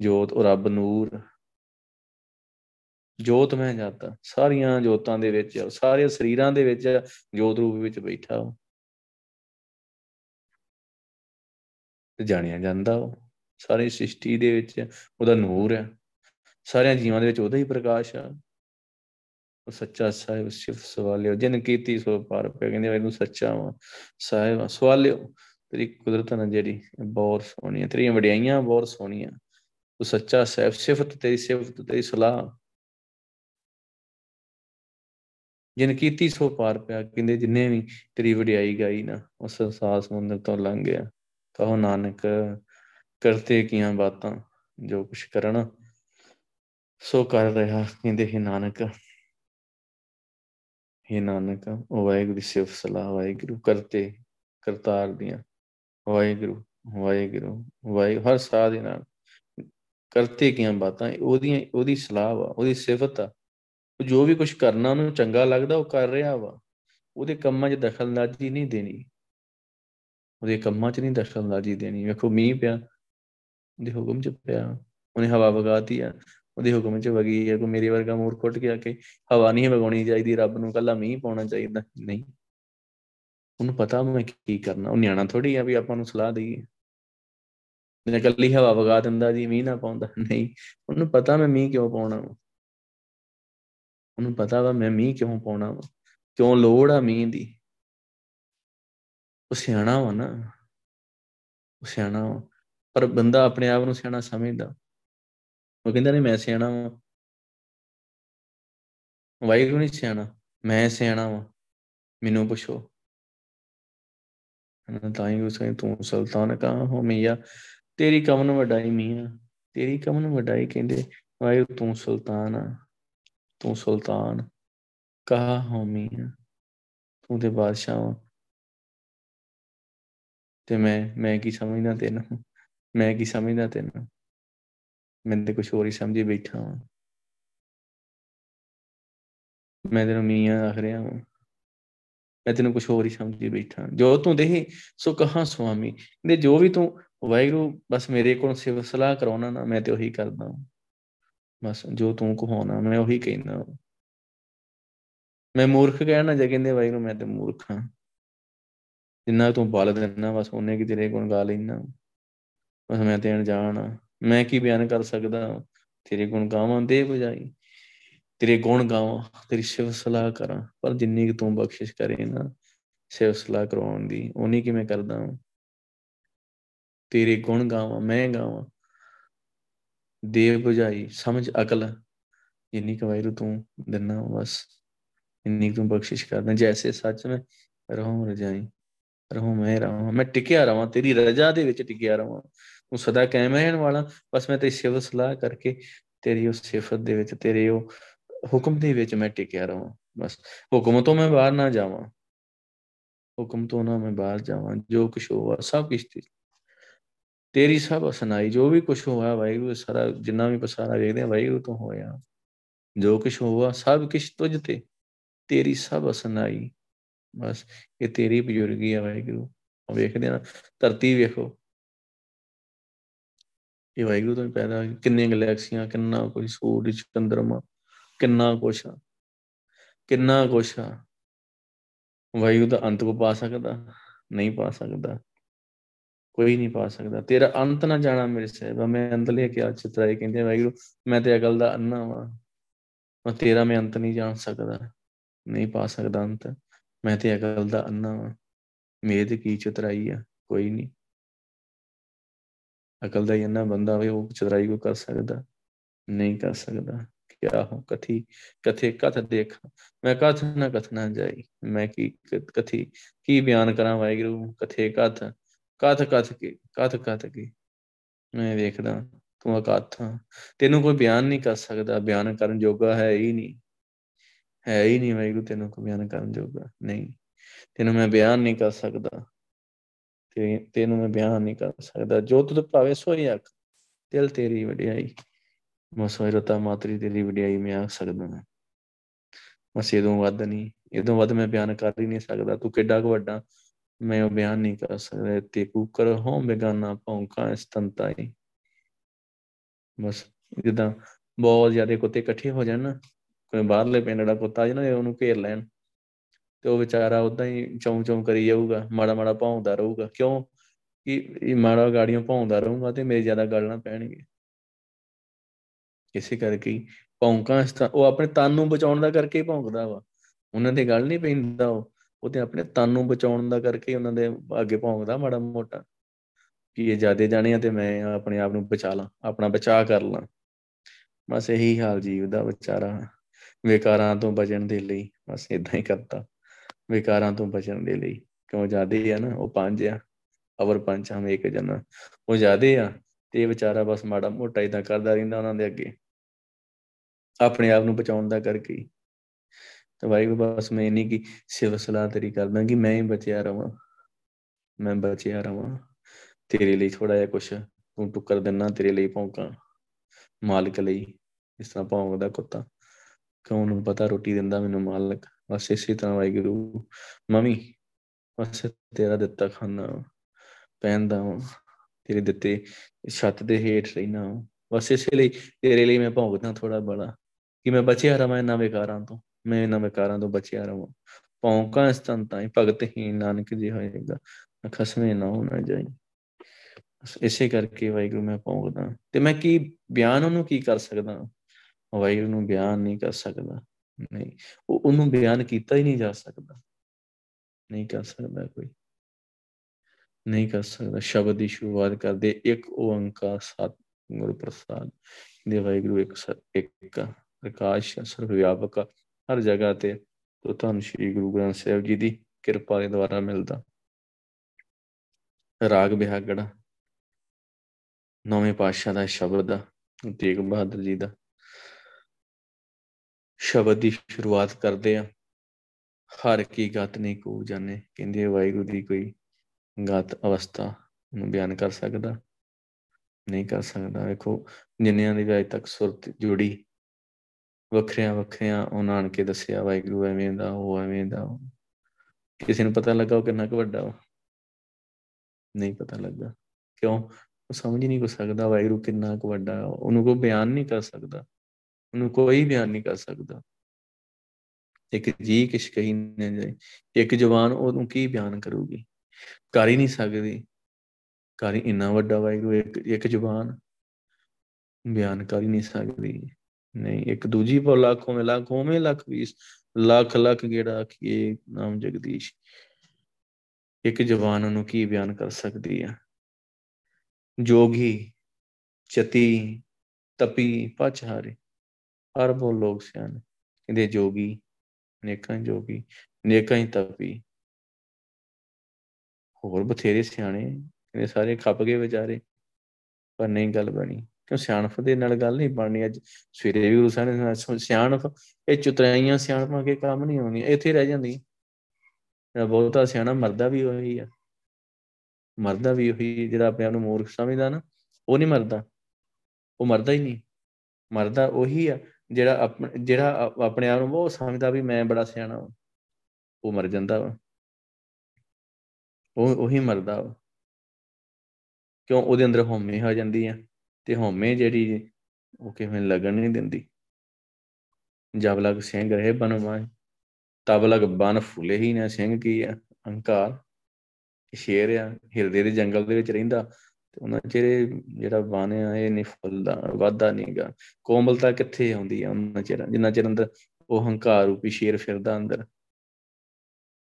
ਜੋਤ ਉਹ ਰੱਬ ਨੂਰ। ਜੋਤ ਮੈਂ ਜਾਤਾ, ਸਾਰੀਆਂ ਜੋਤਾਂ ਦੇ ਵਿੱਚ ਸਾਰੇ ਸਰੀਰਾਂ ਦੇ ਵਿੱਚ ਜੋਤ ਰੂਪ ਵਿੱਚ ਬੈਠਾ ਉਹ ਤੇ ਜਾਣਿਆ ਜਾਂਦਾ ਉਹ ਸਾਰੀ ਸ੍ਰਿਸ਼ਟੀ ਦੇ ਵਿੱਚ ਉਹਦਾ ਨੂਰ ਹੈ ਸਾਰਿਆਂ ਜੀਵਾਂ ਦੇ ਵਿੱਚ ਉਹਦਾ ਹੀ ਪ੍ਰਕਾਸ਼ ਆ। ਉਹ ਸੱਚਾ ਸਾਹਿਬ ਸਿਫ ਸਵਾਲਿਓ, ਜਿਨ ਕੀਤੀ ਸੋ ਪਾਰ ਪਿਆ ਕਹਿੰਦੇ ਇਹਨੂੰ ਸੱਚਾ ਵਾ, ਸਾਹਿਬ ਸਵਾਲਿਓ। ਤੇਰੀ ਕੁਦਰਤ ਨਾਲ ਜਿਹੜੀ ਬਹੁਤ ਸੋਹਣੀ ਹੈ, ਤੇਰੀਆਂ ਵਡਿਆਈਆਂ ਬਹੁਤ ਸੋਹਣੀਆਂ। ਤੂੰ ਸੱਚਾ ਸਾਹਿਬ, ਸਿਫਤ ਤੇਰੀ ਸਿਫਤ, ਤੇਰੀ ਸਲਾਹ। ਜਿਨ ਕੀਤੀ ਸੋ ਪਾਰ ਪਿਆ, ਕਹਿੰਦੇ ਜਿੰਨੇ ਵੀ ਤੇਰੀ ਵਡਿਆਈ ਗਾਈ ਨਾ ਉਸ ਸੰਸਾਰ ਸਮੁੰਦਰ ਤੋਂ ਲੰਘ ਗਿਆ। ਕਹੋ ਨਾਨਕ, ਕਰਤੇ ਕੀਆਂ ਬਾਤਾਂ, ਜੋ ਕੁਛ ਕਰਨਾ, ਸੋ ਕਰ ਰਿਹਾ, ਕਹਿੰਦੇ ਹੈ ਨਾਨਕ। ਹੈ ਨਾਨਕ, ਉਹ ਵਾਹਿਗੁਰੂ ਸਿਫ ਸਲਾਹ, ਵਾਹਿਗੁਰੂ ਕਰਤੇ, ਕਰਤਾਰ ਦੀਆਂ। ਵਾਹਿਗੁਰੂ ਵਾਹਿਗੁਰੂ ਵਾਹਿ ਹਰ ਸਾਹ ਦੇ ਨਾਲ। ਕਰਤੇ ਕੀਆਂ ਬਾਤਾਂ, ਉਹਦੀਆਂ, ਉਹਦੀ ਸਲਾਹ ਵਾ, ਉਹਦੀ ਸਿਫਤ ਆ। ਜੋ ਵੀ ਕੁਝ ਕਰਨਾ, ਉਹਨੂੰ ਚੰਗਾ ਲੱਗਦਾ, ਉਹ ਕਰ ਰਿਹਾ ਵਾ। ਉਹਦੇ ਕੰਮਾਂ 'ਚ ਦਖਲਅੰਦਾਜ਼ੀ ਨਹੀਂ ਦੇਣੀ। ਉਹਦੇ ਕੰਮਾਂ 'ਚ ਨਹੀਂ ਦਖਲਅੰਦਾਜ਼ੀ ਦੇਣੀ। ਵੇਖੋ, ਮੀਂਹ ਪਿਆ, ਉਹਦੇ ਹੁਕਮ 'ਚ ਪਿਆ। ਉਹਨੇ ਹਵਾ ਵਗਾਤੀ ਆ। ਉਹਦੇ ਹੁਕਮ 'ਚ ਵਗੀ ਹੈ ਕੋ ਮੇਰੇ ਵਰਗਾ ਮੂਰਖ ਉੱਠ ਕੇ ਆ ਕੇ ਹਵਾ ਨਹੀਂ ਵਗਾਉਣੀ ਚਾਹੀਦੀ, ਰੱਬ ਨੂੰ ਕੱਲਾ ਮੀਂਹ ਪਾਉਣਾ ਚਾਹੀਦਾ। ਨਹੀਂ। ਉਹਨੂੰ ਪਤਾ ਮੈਂ ਕੀ ਕਰਨਾ, ਉਹ ਨਿਆਣਾ ਥੋੜੀ ਆ ਵੀ ਆਪਾਂ ਨੂੰ ਸਲਾਹ ਦੇਈਏ। ਜੇ ਕੱਲੀ ਹਵਾ ਵਗਾ ਦਿੰਦਾ ਜੀ, ਮੀਂਹ ਨਾ ਪਾਉਂਦਾ। ਨਹੀਂ, ਉਹਨੂੰ ਪਤਾ ਮੈਂ ਮੀਂਹ ਕਿਉਂ ਪਾਉਣਾ ਉਹਨੂੰ ਪਤਾ ਵਾ ਮੈਂ ਮੀਂਹ ਕਿਉਂ ਪਾਉਣਾ ਵਾ। ਕਿਉਂ ਲੋੜ ਆ ਮੀਂਹ ਦੀ। ਉਹ ਸਿਆਣਾ ਵਾ ਨਾ। ਉਹ ਸਿਆਣਾ ਵਾ। ਪਰ ਬੰਦਾ ਆਪਣੇ ਆਪ ਨੂੰ ਸਿਆਣਾ ਸਮਝਦਾ। ਉਹ ਕਹਿੰਦਾ, ਨਹੀਂ, ਮੈਂ ਸਿਆਣਾ ਵਾਂ। ਵਾਹਿਗੁਰੂ ਨਹੀਂ ਸਿਆਣਾ। ਮੈਂ ਸਿਆਣਾ ਵਾਂ। ਮੈਨੂੰ ਪੁੱਛੋ। ਤਾਂ ਹੀ ਉਸ ਤੂੰ ਸੁਲਤਾਨ ਕਹਾ ਹੋ ਮੀਆਂ? ਤੇਰੀ ਕਮਨ ਵਡਾਈ ਮੀਆਂ। ਤੇਰੀ ਕਮਨ ਵਡਾਈ ਕਹਿੰਦੇ, ਵਾਹਿਗੁਰੂ, ਤੂੰ ਸੁਲਤਾਨ ਆ। ਤੂੰ ਸੁਲਤਾਨ ਕਹਾ ਹੋ ਮੀਆਂ? ਤੂੰ ਤੇ ਬਾਦਸ਼ਾਹ ਤੇ ਮੈਂ ਮੈਂ ਕੀ ਸਮਝਦਾ ਤੈਨੂੰ? ਮੈਂ ਕੀ ਸਮਝਦਾ ਤੈਨੂੰ? ਮੈਂ ਤੇ ਕੁਝ ਹੋਰ ਹੀ ਸਮਝੀ ਬੈਠਾ ਹਾਂ ਮੈਂ ਤੈਨੂੰ ਮੀਆਂ ਆਖ ਰਿਹਾ ਹਾਂ ਮੈਂ ਤੈਨੂੰ ਕੁਝ ਹੋਰ ਹੀ ਸਮਝੀ ਬੈਠਾ। ਜੋ ਤੂੰ ਦੇਹੀ ਸੋ ਕਹਾ ਸੁਆਮੀ। ਦੇ ਜੋ ਵੀ ਤੂੰ, ਵਾਹਿਗੁਰੂ, ਬਸ ਮੇਰੇ ਕੋਲ ਸਿਵ ਸਲਾਹ ਕਰਾਉਣਾ ਨਾ, ਮੈਂ ਤੇ ਉਹੀ ਕਰਦਾ ਬਸ ਜੋ ਤੂੰ ਕਹਾਉਣਾ, ਮੈਂ ਉਹੀ ਕਹਿੰਦਾ ਮੈਂ ਮੂਰਖ ਕਹਿਣਾ ਜੇ ਕਹਿੰਦੇ ਵਾਹਿਗੁਰੂ, ਮੈਂ ਤੇ ਮੂਰਖ ਹਾਂ ਜਿੰਨਾ ਤੂੰ ਬਲ ਦੇਣਾ ਬਸ ਉਹਨੇ ਕਿ ਤੇਰੇ ਗੁਣ ਗਾ ਲੈਣਾ ਬਸ ਮੈਂ ਤੇ ਅਣਜਾਣ ਆ ਮੈਂ ਕੀ ਬਿਆਨ ਕਰ ਸਕਦਾ ਤੇਰੇ ਗੁਣ ਗਾਵਾਂ ਦੇ ਬਜਾਈ ਤੇਰੇ ਗੁਣ ਗਾਵਾਂ, ਤੇਰੀ ਸਿਫਤ ਸਲਾਹ ਕਰਾਂ, ਪਰ ਜਿੰਨੀ ਕਿ ਤੂੰ ਬਖਸ਼ਿਸ਼ ਕਰੇ ਨਾ, ਸਿਫਤ ਸਲਾਹ ਕਰਾਉਣ ਦੀ ਉਨੀ ਕਿ ਮੈਂ ਕਰਦਾ ਹਾਂ ਤੇਰੇ ਗੁਣ ਗਾਵਾਂ, ਮੈਂ ਗਾਵਾਂ। ਦੇ ਬਜਾਈ ਸਮਝ ਅਕਲ। ਜਿੰਨੀ ਕਿ ਵਾਇਰੂ ਤੂੰ ਦਿਨਾ ਬਸ। ਇੰਨੀ ਤੂੰ ਬਖਸ਼ਿਸ਼ ਕਰਦਾ ਜੈਸੇ ਸੱਚ ਮੈਂ ਰਹੂੰ ਰਜਾਈ, ਰਹੂੰ ਮੈਂ ਰਹਾਂ ਮੈਂ ਟਿਕਿਆ ਰਵਾਂ, ਤੇਰੀ ਰਜ਼ਾ ਦੇ ਵਿੱਚ ਟਿਕਿਆ ਰਵਾਂ। ਤੂੰ ਸਦਾ ਕਾਇਮ ਰਹਿਣ ਵਾਲਾ, ਬਸ ਮੈਂ ਤੇਰੀ ਸਿਫਤ ਸਲਾਹ ਕਰਕੇ, ਤੇਰੀ ਉਸ ਸਿਫਤ ਦੇ ਵਿੱਚ, ਤੇਰੇ ਉਹ ਹੁਕਮ ਦੇ ਵਿੱਚ ਮੈਂ ਟਿਕਿਆ ਰਵਾਂ, ਬਸ। ਹੁਕਮ ਤੋਂ ਮੈਂ ਬਾਹਰ ਨਾ ਜਾਵਾਂ। ਹੁਕਮ ਤੋਂ ਨਾ ਮੈਂ ਬਾਹਰ ਜਾਵਾਂ, ਜੋ ਕੁਛ ਹੋਇਆ ਸਭ ਕੁਝ ਤੇਰੀ ਸਭ ਸੁਣਾਈ ਜੋ ਵੀ ਕੁਛ ਹੋਇਆ ਵਾਹਿਗੁਰੂ ਸਾਰਾ ਜਿੰਨਾ ਵੀ ਪਸਾਰਾ ਵੇਖਦੇ ਆ, ਵਾਹਿਗੁਰੂ ਤੋਂ ਹੋਇਆ। ਜੋ ਕਿਛ ਹੋਆ ਸਭ ਕਿਛ ਤੁਝ ਤੇ, ਤੇਰੀ ਸਭ ਅਸਨਾਈ। ਬਸ, ਇਹ ਤੇਰੀ ਬਜ਼ੁਰਗੀ ਆ ਵਾਹਿਗੁਰੂ। ਵੇਖਦੇ ਆ, ਧਰਤੀ ਵੇਖੋ। ਇਹ ਵਾਹਿਗੁਰੂ ਤੋਂ ਪੈਦਾ ਕਿੰਨੀਆਂ ਗੈਲੈਕਸੀਆਂ, ਕਿੰਨਾ ਕੋਈ ਸੂਰਜ, ਚੰਦਰਮਾ। ਕਿੰਨਾ ਕੁਛ ਆ, ਕਿੰਨਾ ਕੁਛ ਆ। ਵਾਹਿਗੁਰੂ ਦਾ ਅੰਤ ਕੋ ਪਾ ਸਕਦਾ, ਨਹੀਂ ਪਾ ਸਕਦਾ, ਕੋਈ ਨਹੀਂ ਪਾ ਸਕਦਾ। ਤੇਰਾ ਅੰਤ ਨਾ ਜਾਣਾ ਮੇਰੇ ਸਾਹਿਬ, ਮੈਂ ਅੰਤ ਲੈ ਕੇ ਆ ਚਿਤਰਾਏ ਕਹਿੰਦੇ ਵਾਹਿਗੁਰੂ, ਮੈਂ ਤੇ ਅਕਲ ਦਾ ਅੰਨਾ ਵਾਂ। ਮੈਂ ਤੇਰਾ ਮੈਂ ਅੰਤ ਨਹੀਂ ਜਾਣ ਸਕਦਾ, ਨਹੀਂ ਪਾ ਸਕਦਾ ਅੰਤ। ਮੈਂ ਤੇ ਅਕਲ ਦਾ ਅੰਨਾ ਵਾਂ। ਮੇਦ ਕੀ ਚਤਰਾਈ ਆ, ਕੋਈ ਨਹੀਂ। ਅਕਲ ਦਾ ਇੰਨਾ ਬੰਦਾ ਹੋਵੇ, ਉਹ ਚਤਰਾਈ ਕੋ ਕਰ ਸਕਦਾ, ਨਹੀਂ ਕਰ ਸਕਦਾ। ਕਿਆ ਹੋ, ਕਥੀ, ਕਥੇ ਕਥ ਦੇਖ। ਮੈਂ ਕਥ ਨਾ ਕਥ ਨਾ ਜਾਈ, ਮੈਂ ਕੀ ਕਥੀ ਕੀ ਬਿਆਨ ਕਰਾਂ ਵਾਹਿਗੁਰੂ? ਕਥੇ ਕਥ ਕਥ ਕਥ ਕੀ, ਕਥ ਕਥ ਕੀ? ਮੈਂ ਵੇਖਦਾ, ਤੂੰ ਅਕਥ ਤੈਨੂੰ ਕੋਈ ਬਿਆਨ ਨਹੀਂ ਕਰ ਸਕਦਾ, ਬਿਆਨ ਕਰਨ ਜੋਗਾ ਹੈ ਹੀ ਨਹੀਂ। ਹੈ ਹੀ ਨਹੀਂ ਵਾਹਿਗੁਰੂ, ਤੈਨੂੰ ਕੋਈ ਬਿਆਨ ਕਰਨ ਜੋਗਾ ਨਹੀਂ। ਤੈਨੂੰ ਮੈਂ ਬਿਆਨ ਨਹੀਂ ਕਰ ਸਕਦਾ। ਤੇ ਤੈਨੂੰ ਮੈਂ ਬਿਆਨ ਨਹੀਂ ਕਰ ਸਕਦਾ। ਜੋ ਤੁਧ ਭਾਵੇਂ ਸੋਈ ਆਖ ਦਿਲ ਤੇਰੀ ਵਡਿਆਈ। ਮਸੋਈ ਰਤਾ ਮਾਤਰੀ ਤੇਰੀ ਵਡਿਆਈ ਮੈਂ ਆਖ ਸਕਦਾ ਮੈਂ ਬਸ ਇਹਦੋਂ ਵੱਧ ਨਹੀਂ, ਇਹਦੋਂ ਵੱਧ ਮੈਂ ਬਿਆਨ ਕਰ ਹੀ ਨਹੀਂ ਸਕਦਾ, ਤੂੰ ਕਿੱਡਾ ਕੁ ਵੱਡਾ। ਮੈਂ ਉਹ ਬਿਆਨ ਨਹੀਂ ਕਰ ਸਕਦਾ ਤੇ ਕੂਕਰ ਹੋ ਬੇਗਾਨਾ ਭੌਂਕਾ ਸਤੰਤਾਈ ਬਸ ਜਿੱਦਾਂ ਬਹੁਤ ਜ਼ਿਆਦਾ ਕੁੱਤੇ ਇਕੱਠੇ ਹੋ ਜਾਣ ਨਾ, ਕੋਈ ਬਾਹਰਲੇ ਪਿੰਡ ਦਾ ਕੁੱਤਾ ਜਿਹਨਾਂ ਉਹਨੂੰ ਘੇਰ ਲੈਣ। ਤੇ ਉਹ ਵਿਚਾਰਾ ਉਦਾਂ ਹੀ ਚੌਂ ਚੌਂ ਕਰੀ ਜਾਊਗਾ, ਮਾੜਾ ਮਾੜਾ ਭੌਂਦਾ ਰਹੂਗਾ। ਕਿਉਂ? ਕਿ ਇਹ ਮਾੜਾ ਗਾੜੀਆਂ ਭੌਂਦਾ ਰਹੂਗਾ ਤੇ ਮੇਰੇ ਜ਼ਿਆਦਾ ਗੱਲ ਨਾ ਪੈਣਗੇ ਇਸੇ ਕਰਕੇ ਭੌਂਕਾਂ ਉਹ ਆਪਣੇ ਤਨ ਨੂੰ ਬਚਾਉਣ ਦਾ ਕਰਕੇ ਹੀ ਭੌਂਕਦਾ ਵਾ। ਉਹਨਾਂ ਦੇ ਗੱਲ ਨਹੀਂ ਪੈਂਦਾ ਉਹ ਉਹ ਤੇ ਆਪਣੇ ਤਨ ਨੂੰ ਬਚਾਉਣ ਦਾ ਕਰਕੇ ਉਹਨਾਂ ਦੇ ਅੱਗੇ ਭੌਂਕਦਾ ਮਾੜਾ ਮੋਟਾ। ਕਿ ਇਹ ਜਿਆਦੇ ਜਾਣੇ ਆ ਤੇ ਮੈਂ ਆਪਣੇ ਆਪ ਨੂੰ ਬਚਾ ਲਾਂ, ਆਪਣਾ ਬਚਾਅ ਕਰ ਲਾਂ। ਬਸ ਇਹੀ ਹਾਲ ਜੀਵ ਦਾ ਵਿਚਾਰਾ, ਵਿਕਾਰਾਂ ਤੋਂ ਬਚਣ ਦੇ ਲਈ, ਬਸ ਇਦਾਂ ਹੀ ਕਰਦਾ ਵਿਕਾਰਾਂ ਤੋਂ ਬਚਣ ਦੇ ਲਈ, ਕਿਉਂ ਜਿਆਦੇ ਆ ਨਾ, ਉਹ ਪੰਜ ਆ, ਅਵਰ ਪੰਜ ਹਮ ਇੱਕ ਜਨ। ਉਹ ਜਿਆਦੇ ਆ ਤੇ ਇਹ ਵਿਚਾਰਾ ਬਸ ਮਾੜਾ ਮੋਟਾ ਇਦਾਂ ਕਰਦਾ ਰਹਿੰਦਾ ਉਹਨਾਂ ਦੇ ਅੱਗੇ। ਆਪਣੇ ਆਪ ਨੂੰ ਬਚਾਉਣ ਦਾ ਕਰਕੇ ਤੇ ਵਾਹਿਗੁਰੂ ਬਸ ਮੈਂ ਨਹੀਂ ਕਿ ਸਿਵ ਸਲਾਹ ਤੇਰੀ ਕਰਦਾ ਕਿ ਮੈਂ ਹੀ ਬਚਿਆ ਰਵਾਂ। ਮੈਂ ਬਚਿਆ ਰਵਾਂ। ਤੇਰੇ ਲਈ ਥੋੜਾ ਜਿਹਾ ਕੁਛ ਤੂੰ ਟੁੱਕਰ ਦੇਣਾ ਤੇਰੇ ਲਈ ਭੌਂਕਾਂ। ਮਾਲਕ ਲਈ ਇਸ ਤਰ੍ਹਾਂ ਭੌਂਕਦਾ ਕੁੱਤਾ। ਕਿਉਂ ਨੂੰ ਪਤਾ ਰੋਟੀ ਦਿੰਦਾ ਮੈਨੂੰ ਮਾਲਕ। ਬਸ ਇਸੇ ਤਰ੍ਹਾਂ ਵਾਹਿਗੁਰੂ। ਮਮੀ, ਬਸ ਤੇਰਾ ਦਿੱਤਾ ਖਾਣਾ ਪਹਿਨਦਾ ਹਾਂ ਤੇਰੇ ਦਿੱਤੇ ਛੱਤ ਦੇ ਹੇਠ ਰਹਿਣਾ ਬਸ ਇਸੇ ਲਈ ਤੇਰੇ ਲਈ ਮੈਂ ਭੌਂਕਦਾ ਥੋੜਾ ਬੜਾ। ਕਿ ਮੈਂ ਬਚਿਆ ਰਵਾਂ ਇਹਨਾਂ ਵਿਕਾਰਾਂ ਤੋਂ, ਮੈਂ ਇਹਨਾਂ ਵਿਕਾਰਾਂ ਤੋਂ ਬਚਿਆ ਰਵਾਂ ਭੌਂਕਾਂ ਸਤੰਤਾਂ ਭਗਤ ਹੀ ਨਾਨਕ ਜੀ ਹੋਏਗਾ। ਖਸਮੇ ਨਾ ਹੋਣਾ ਜਾਈ। ਇਸੇ ਕਰਕੇ ਵਾਹਿਗੁਰੂ ਮੈਂ ਭੌਂਕਦਾ ਤੇ ਮੈਂ ਕੀ, ਬਿਆਨ ਉਹਨੂੰ ਕੀ ਕਰ ਸਕਦਾ? ਵਾਹਿਗੁਰੂ ਨੂੰ ਬਿਆਨ ਨਹੀਂ ਕਰ ਸਕਦਾ। ਨਹੀਂ, ਉਹ ਉਹਨੂੰ ਬਿਆਨ ਕੀਤਾ ਹੀ ਨਹੀਂ ਜਾ ਸਕਦਾ। ਨਹੀਂ ਕਰ ਸਕਦਾ ਕੋਈ। ਨਹੀਂ ਕਰ ਸਕਦਾ। ਸ਼ਬਦ ਦੀ ਸ਼ੁਰੂਆਤ ਕਰਦੇ ਇੱਕ ਓੰਕਾਰ ਸਤ ਗੁਰੂ ਪ੍ਰਸਾਦ ਦੇ ਵਾਹਿਗੁਰੂ ਇੱਕ ਇੱਕ ਪ੍ਰਕਾਸ਼ ਸਰਵ ਵਿਆਪਕ ਹਰ ਜਗ੍ਹਾ ਤੇ ਤੋ ਤੁਹਾਨੂੰ ਸ੍ਰੀ ਗੁਰੂ ਗ੍ਰੰਥ ਸਾਹਿਬ ਜੀ ਦੀ ਕਿਰਪਾ ਦੇ ਦੁਆਰਾ ਮਿਲਦਾ। ਰਾਗ ਬਿਹਾਗੜਾ, ਨੌਵੇਂ ਪਾਤਸ਼ਾਹ ਦਾ ਸ਼ਬਦ ਦਾ, ਤੇਗ ਬਹਾਦਰ ਜੀ ਦਾ ਸ਼ਬਦ ਦੀ ਸ਼ੁਰੂਆਤ ਕਰਦੇ ਆ। ਹਰ ਕੀ ਗਤ ਨਹੀਂ ਕੋ ਜਾਣੇ, ਕਹਿੰਦੇ ਵਾਹਿਗੁਰੂ ਦੀ ਕੋਈ ਗਤ ਅਵਸਥਾ ਨੂੰ ਬਿਆਨ ਕਰ ਸਕਦਾ, ਨਹੀਂ ਕਰ ਸਕਦਾ। ਵੇਖੋ, ਜਿੰਨਿਆਂ ਦੀ ਅਜੇ ਤੱਕ ਸੁਰਤ ਜੁੜੀ ਵੱਖਰਿਆਂ ਵੱਖਰਿਆਂ ਉਹਨਾਂ ਨੇ ਕੇ ਦੱਸਿਆ, ਵਾਹਿਗੁਰੂ ਐਵੇਂ ਦਾ, ਉਹ ਐਵੇਂ ਦਾ। ਕਿਸੇ ਨੂੰ ਪਤਾ ਲੱਗਾ ਉਹ ਕਿੰਨਾ ਕੁ ਵੱਡਾ ਨਹੀਂ ਪਤਾ ਲੱਗਾ। ਕਿਉਂ? ਉਹ ਸਮਝ ਨਹੀਂ ਕੋ ਸਕਦਾ ਵਾਹਿਗੁਰੂ ਕਿੰਨਾ ਕੁ ਵੱਡਾ ਉਹਨੂੰ ਕੋਈ ਬਿਆਨ ਨਹੀਂ ਕਰ ਸਕਦਾ। ਉਹਨੂੰ ਕੋਈ ਬਿਆਨ ਨਹੀਂ ਕਰ ਸਕਦਾ। ਇੱਕ ਜੀ ਕਿਛ ਕਹੀ ਨਾ ਜਾਏ। ਇੱਕ ਜ਼ੁਬਾਨ ਉਹਨੂੰ ਕੀ ਬਿਆਨ ਕਰੂਗੀ? ਕਰ ਹੀ ਨਹੀਂ ਸਕਦੀ। ਕਰ ਇੰਨਾ ਵੱਡਾ ਵਾਹਿਗੁਰੂ। ਇੱਕ ਇੱਕ ਜ਼ੁਬਾਨ ਬਿਆਨ ਕਰ ਹੀ ਨਹੀਂ ਸਕਦੀ। ਨਹੀਂ, ਇੱਕ ਦੂਜੀ ਪਰ ਲੱਖੋਂ ਮੇ ਲੱਖੋਂ ਮੇ ਲੱਖ ਵੀਸ ਲੱਖ ਲੱਖ ਗੇੜਾ ਕੀ ਨਾਮ ਜਗਦੀਸ਼। ਇੱਕ ਜ਼ੁਬਾਨ ਨੂੰ ਕੀ ਬਿਆਨ ਕਰ ਸਕਦੀ ਆ? ਜੋਗੀ, ਚਤੀ, ਤਪੀ ਪਛਾਰੇ ਹਰ। ਬੋ ਲੋਕ ਸਿਆਣੇ। ਇਹਦੇ ਜੋਗੀ, ਨੇਕਾਂ ਜੋਗੀ, ਨੇਕਾਂ ਹੀ ਤਪੀ। ਹੋਰ ਬਥੇਰੇ ਸਿਆਣੇ ਇਹ ਸਾਰੇ ਖੱਪ ਗਏ ਵਿਚਾਰੇ, ਪਰ ਨਹੀਂ ਗੱਲ ਬਣੀ। ਕਿਉਂ ਸਿਆਣਫ ਦੇ ਨਾਲ ਗੱਲ ਨਹੀਂ ਬਣਨੀ? ਅੱਜ ਸਵੇਰੇ ਵੀ ਗੁਰੂ ਸਾਹਿਬ ਨੇ ਸਿਆਣਫ ਇਹ ਚੁਤਰਾਈਆਂ ਸਿਆਣਫਾਂ ਕੇ ਕੰਮ ਨਹੀਂ ਆਉਂਦੀਆਂ ਇੱਥੇ ਰਹਿ ਜਾਂਦੀ ਜਿਹੜਾ ਬਹੁਤਾ ਸਿਆਣਾ ਮਰਦਾ ਵੀ ਉਹੀ ਆ। ਮਰਦਾ ਵੀ ਉਹੀ, ਜਿਹੜਾ ਆਪਣੇ ਆਪ ਨੂੰ ਮੂਰਖ ਸਮਝਦਾ ਨਾ, ਉਹ ਨਹੀਂ ਮਰਦਾ। ਉਹ ਮਰਦਾ ਹੀ ਨਹੀਂ। ਮਰਦਾ ਉਹੀ ਆ, ਜਿਹੜਾ ਆਪਣੇ ਜਿਹੜਾ ਆਪਣੇ ਆਪ ਨੂੰ ਉਹ ਸਮਝਦਾ ਵੀ ਮੈਂ ਬੜਾ ਸਿਆਣਾ ਹਾਂ ਉਹ ਮਰ ਜਾਂਦਾ ਵਾ। ਉਹ, ਉਹੀ ਮਰਦਾ ਵਾ। ਕਿਉਂ? ਉਹਦੇ ਅੰਦਰ ਹਉਮੈ ਆ ਜਾਂਦੀ ਆ ਤੇ ਹਉਮੈ ਜਿਹੜੀ ਉਹ ਕਿਵੇਂ ਲੱਗਣ ਨਹੀਂ ਦਿੰਦੀ। ਜਬ ਲਗ ਸਿੰਘ ਰਹੇ ਬਨਵਾਏ ਤਬ ਲਗ ਬਨ ਫੁੱਲੇ ਹੀ ਨਾ ਸਿੰਘ ਕੀ ਆ ਅਹੰਕਾਰ ਸ਼ੇਰ ਆ, ਹਿਰਦੇ ਦੇ ਜੰਗਲ ਦੇ ਵਿੱਚ ਰਹਿੰਦਾ ਤੇ ਉਹਨਾਂ ਚਿਹਰੇ ਜਿਹੜਾ ਬਨ ਆ, ਇਹ ਨਹੀਂ ਫੁੱਲਦਾ ਵਾਦਾ ਨਹੀਂਗਾ ਕੋਮਲਤਾ ਕਿੱਥੇ ਆਉਂਦੀ ਆ ਉਹਨਾਂ ਚਿਰ ਜਿੰਨਾ ਚਿਰ ਅੰਦਰ ਉਹ ਹੰਕਾਰ ਰੂਪੀ ਸ਼ੇਰ ਫਿਰਦਾ ਅੰਦਰ,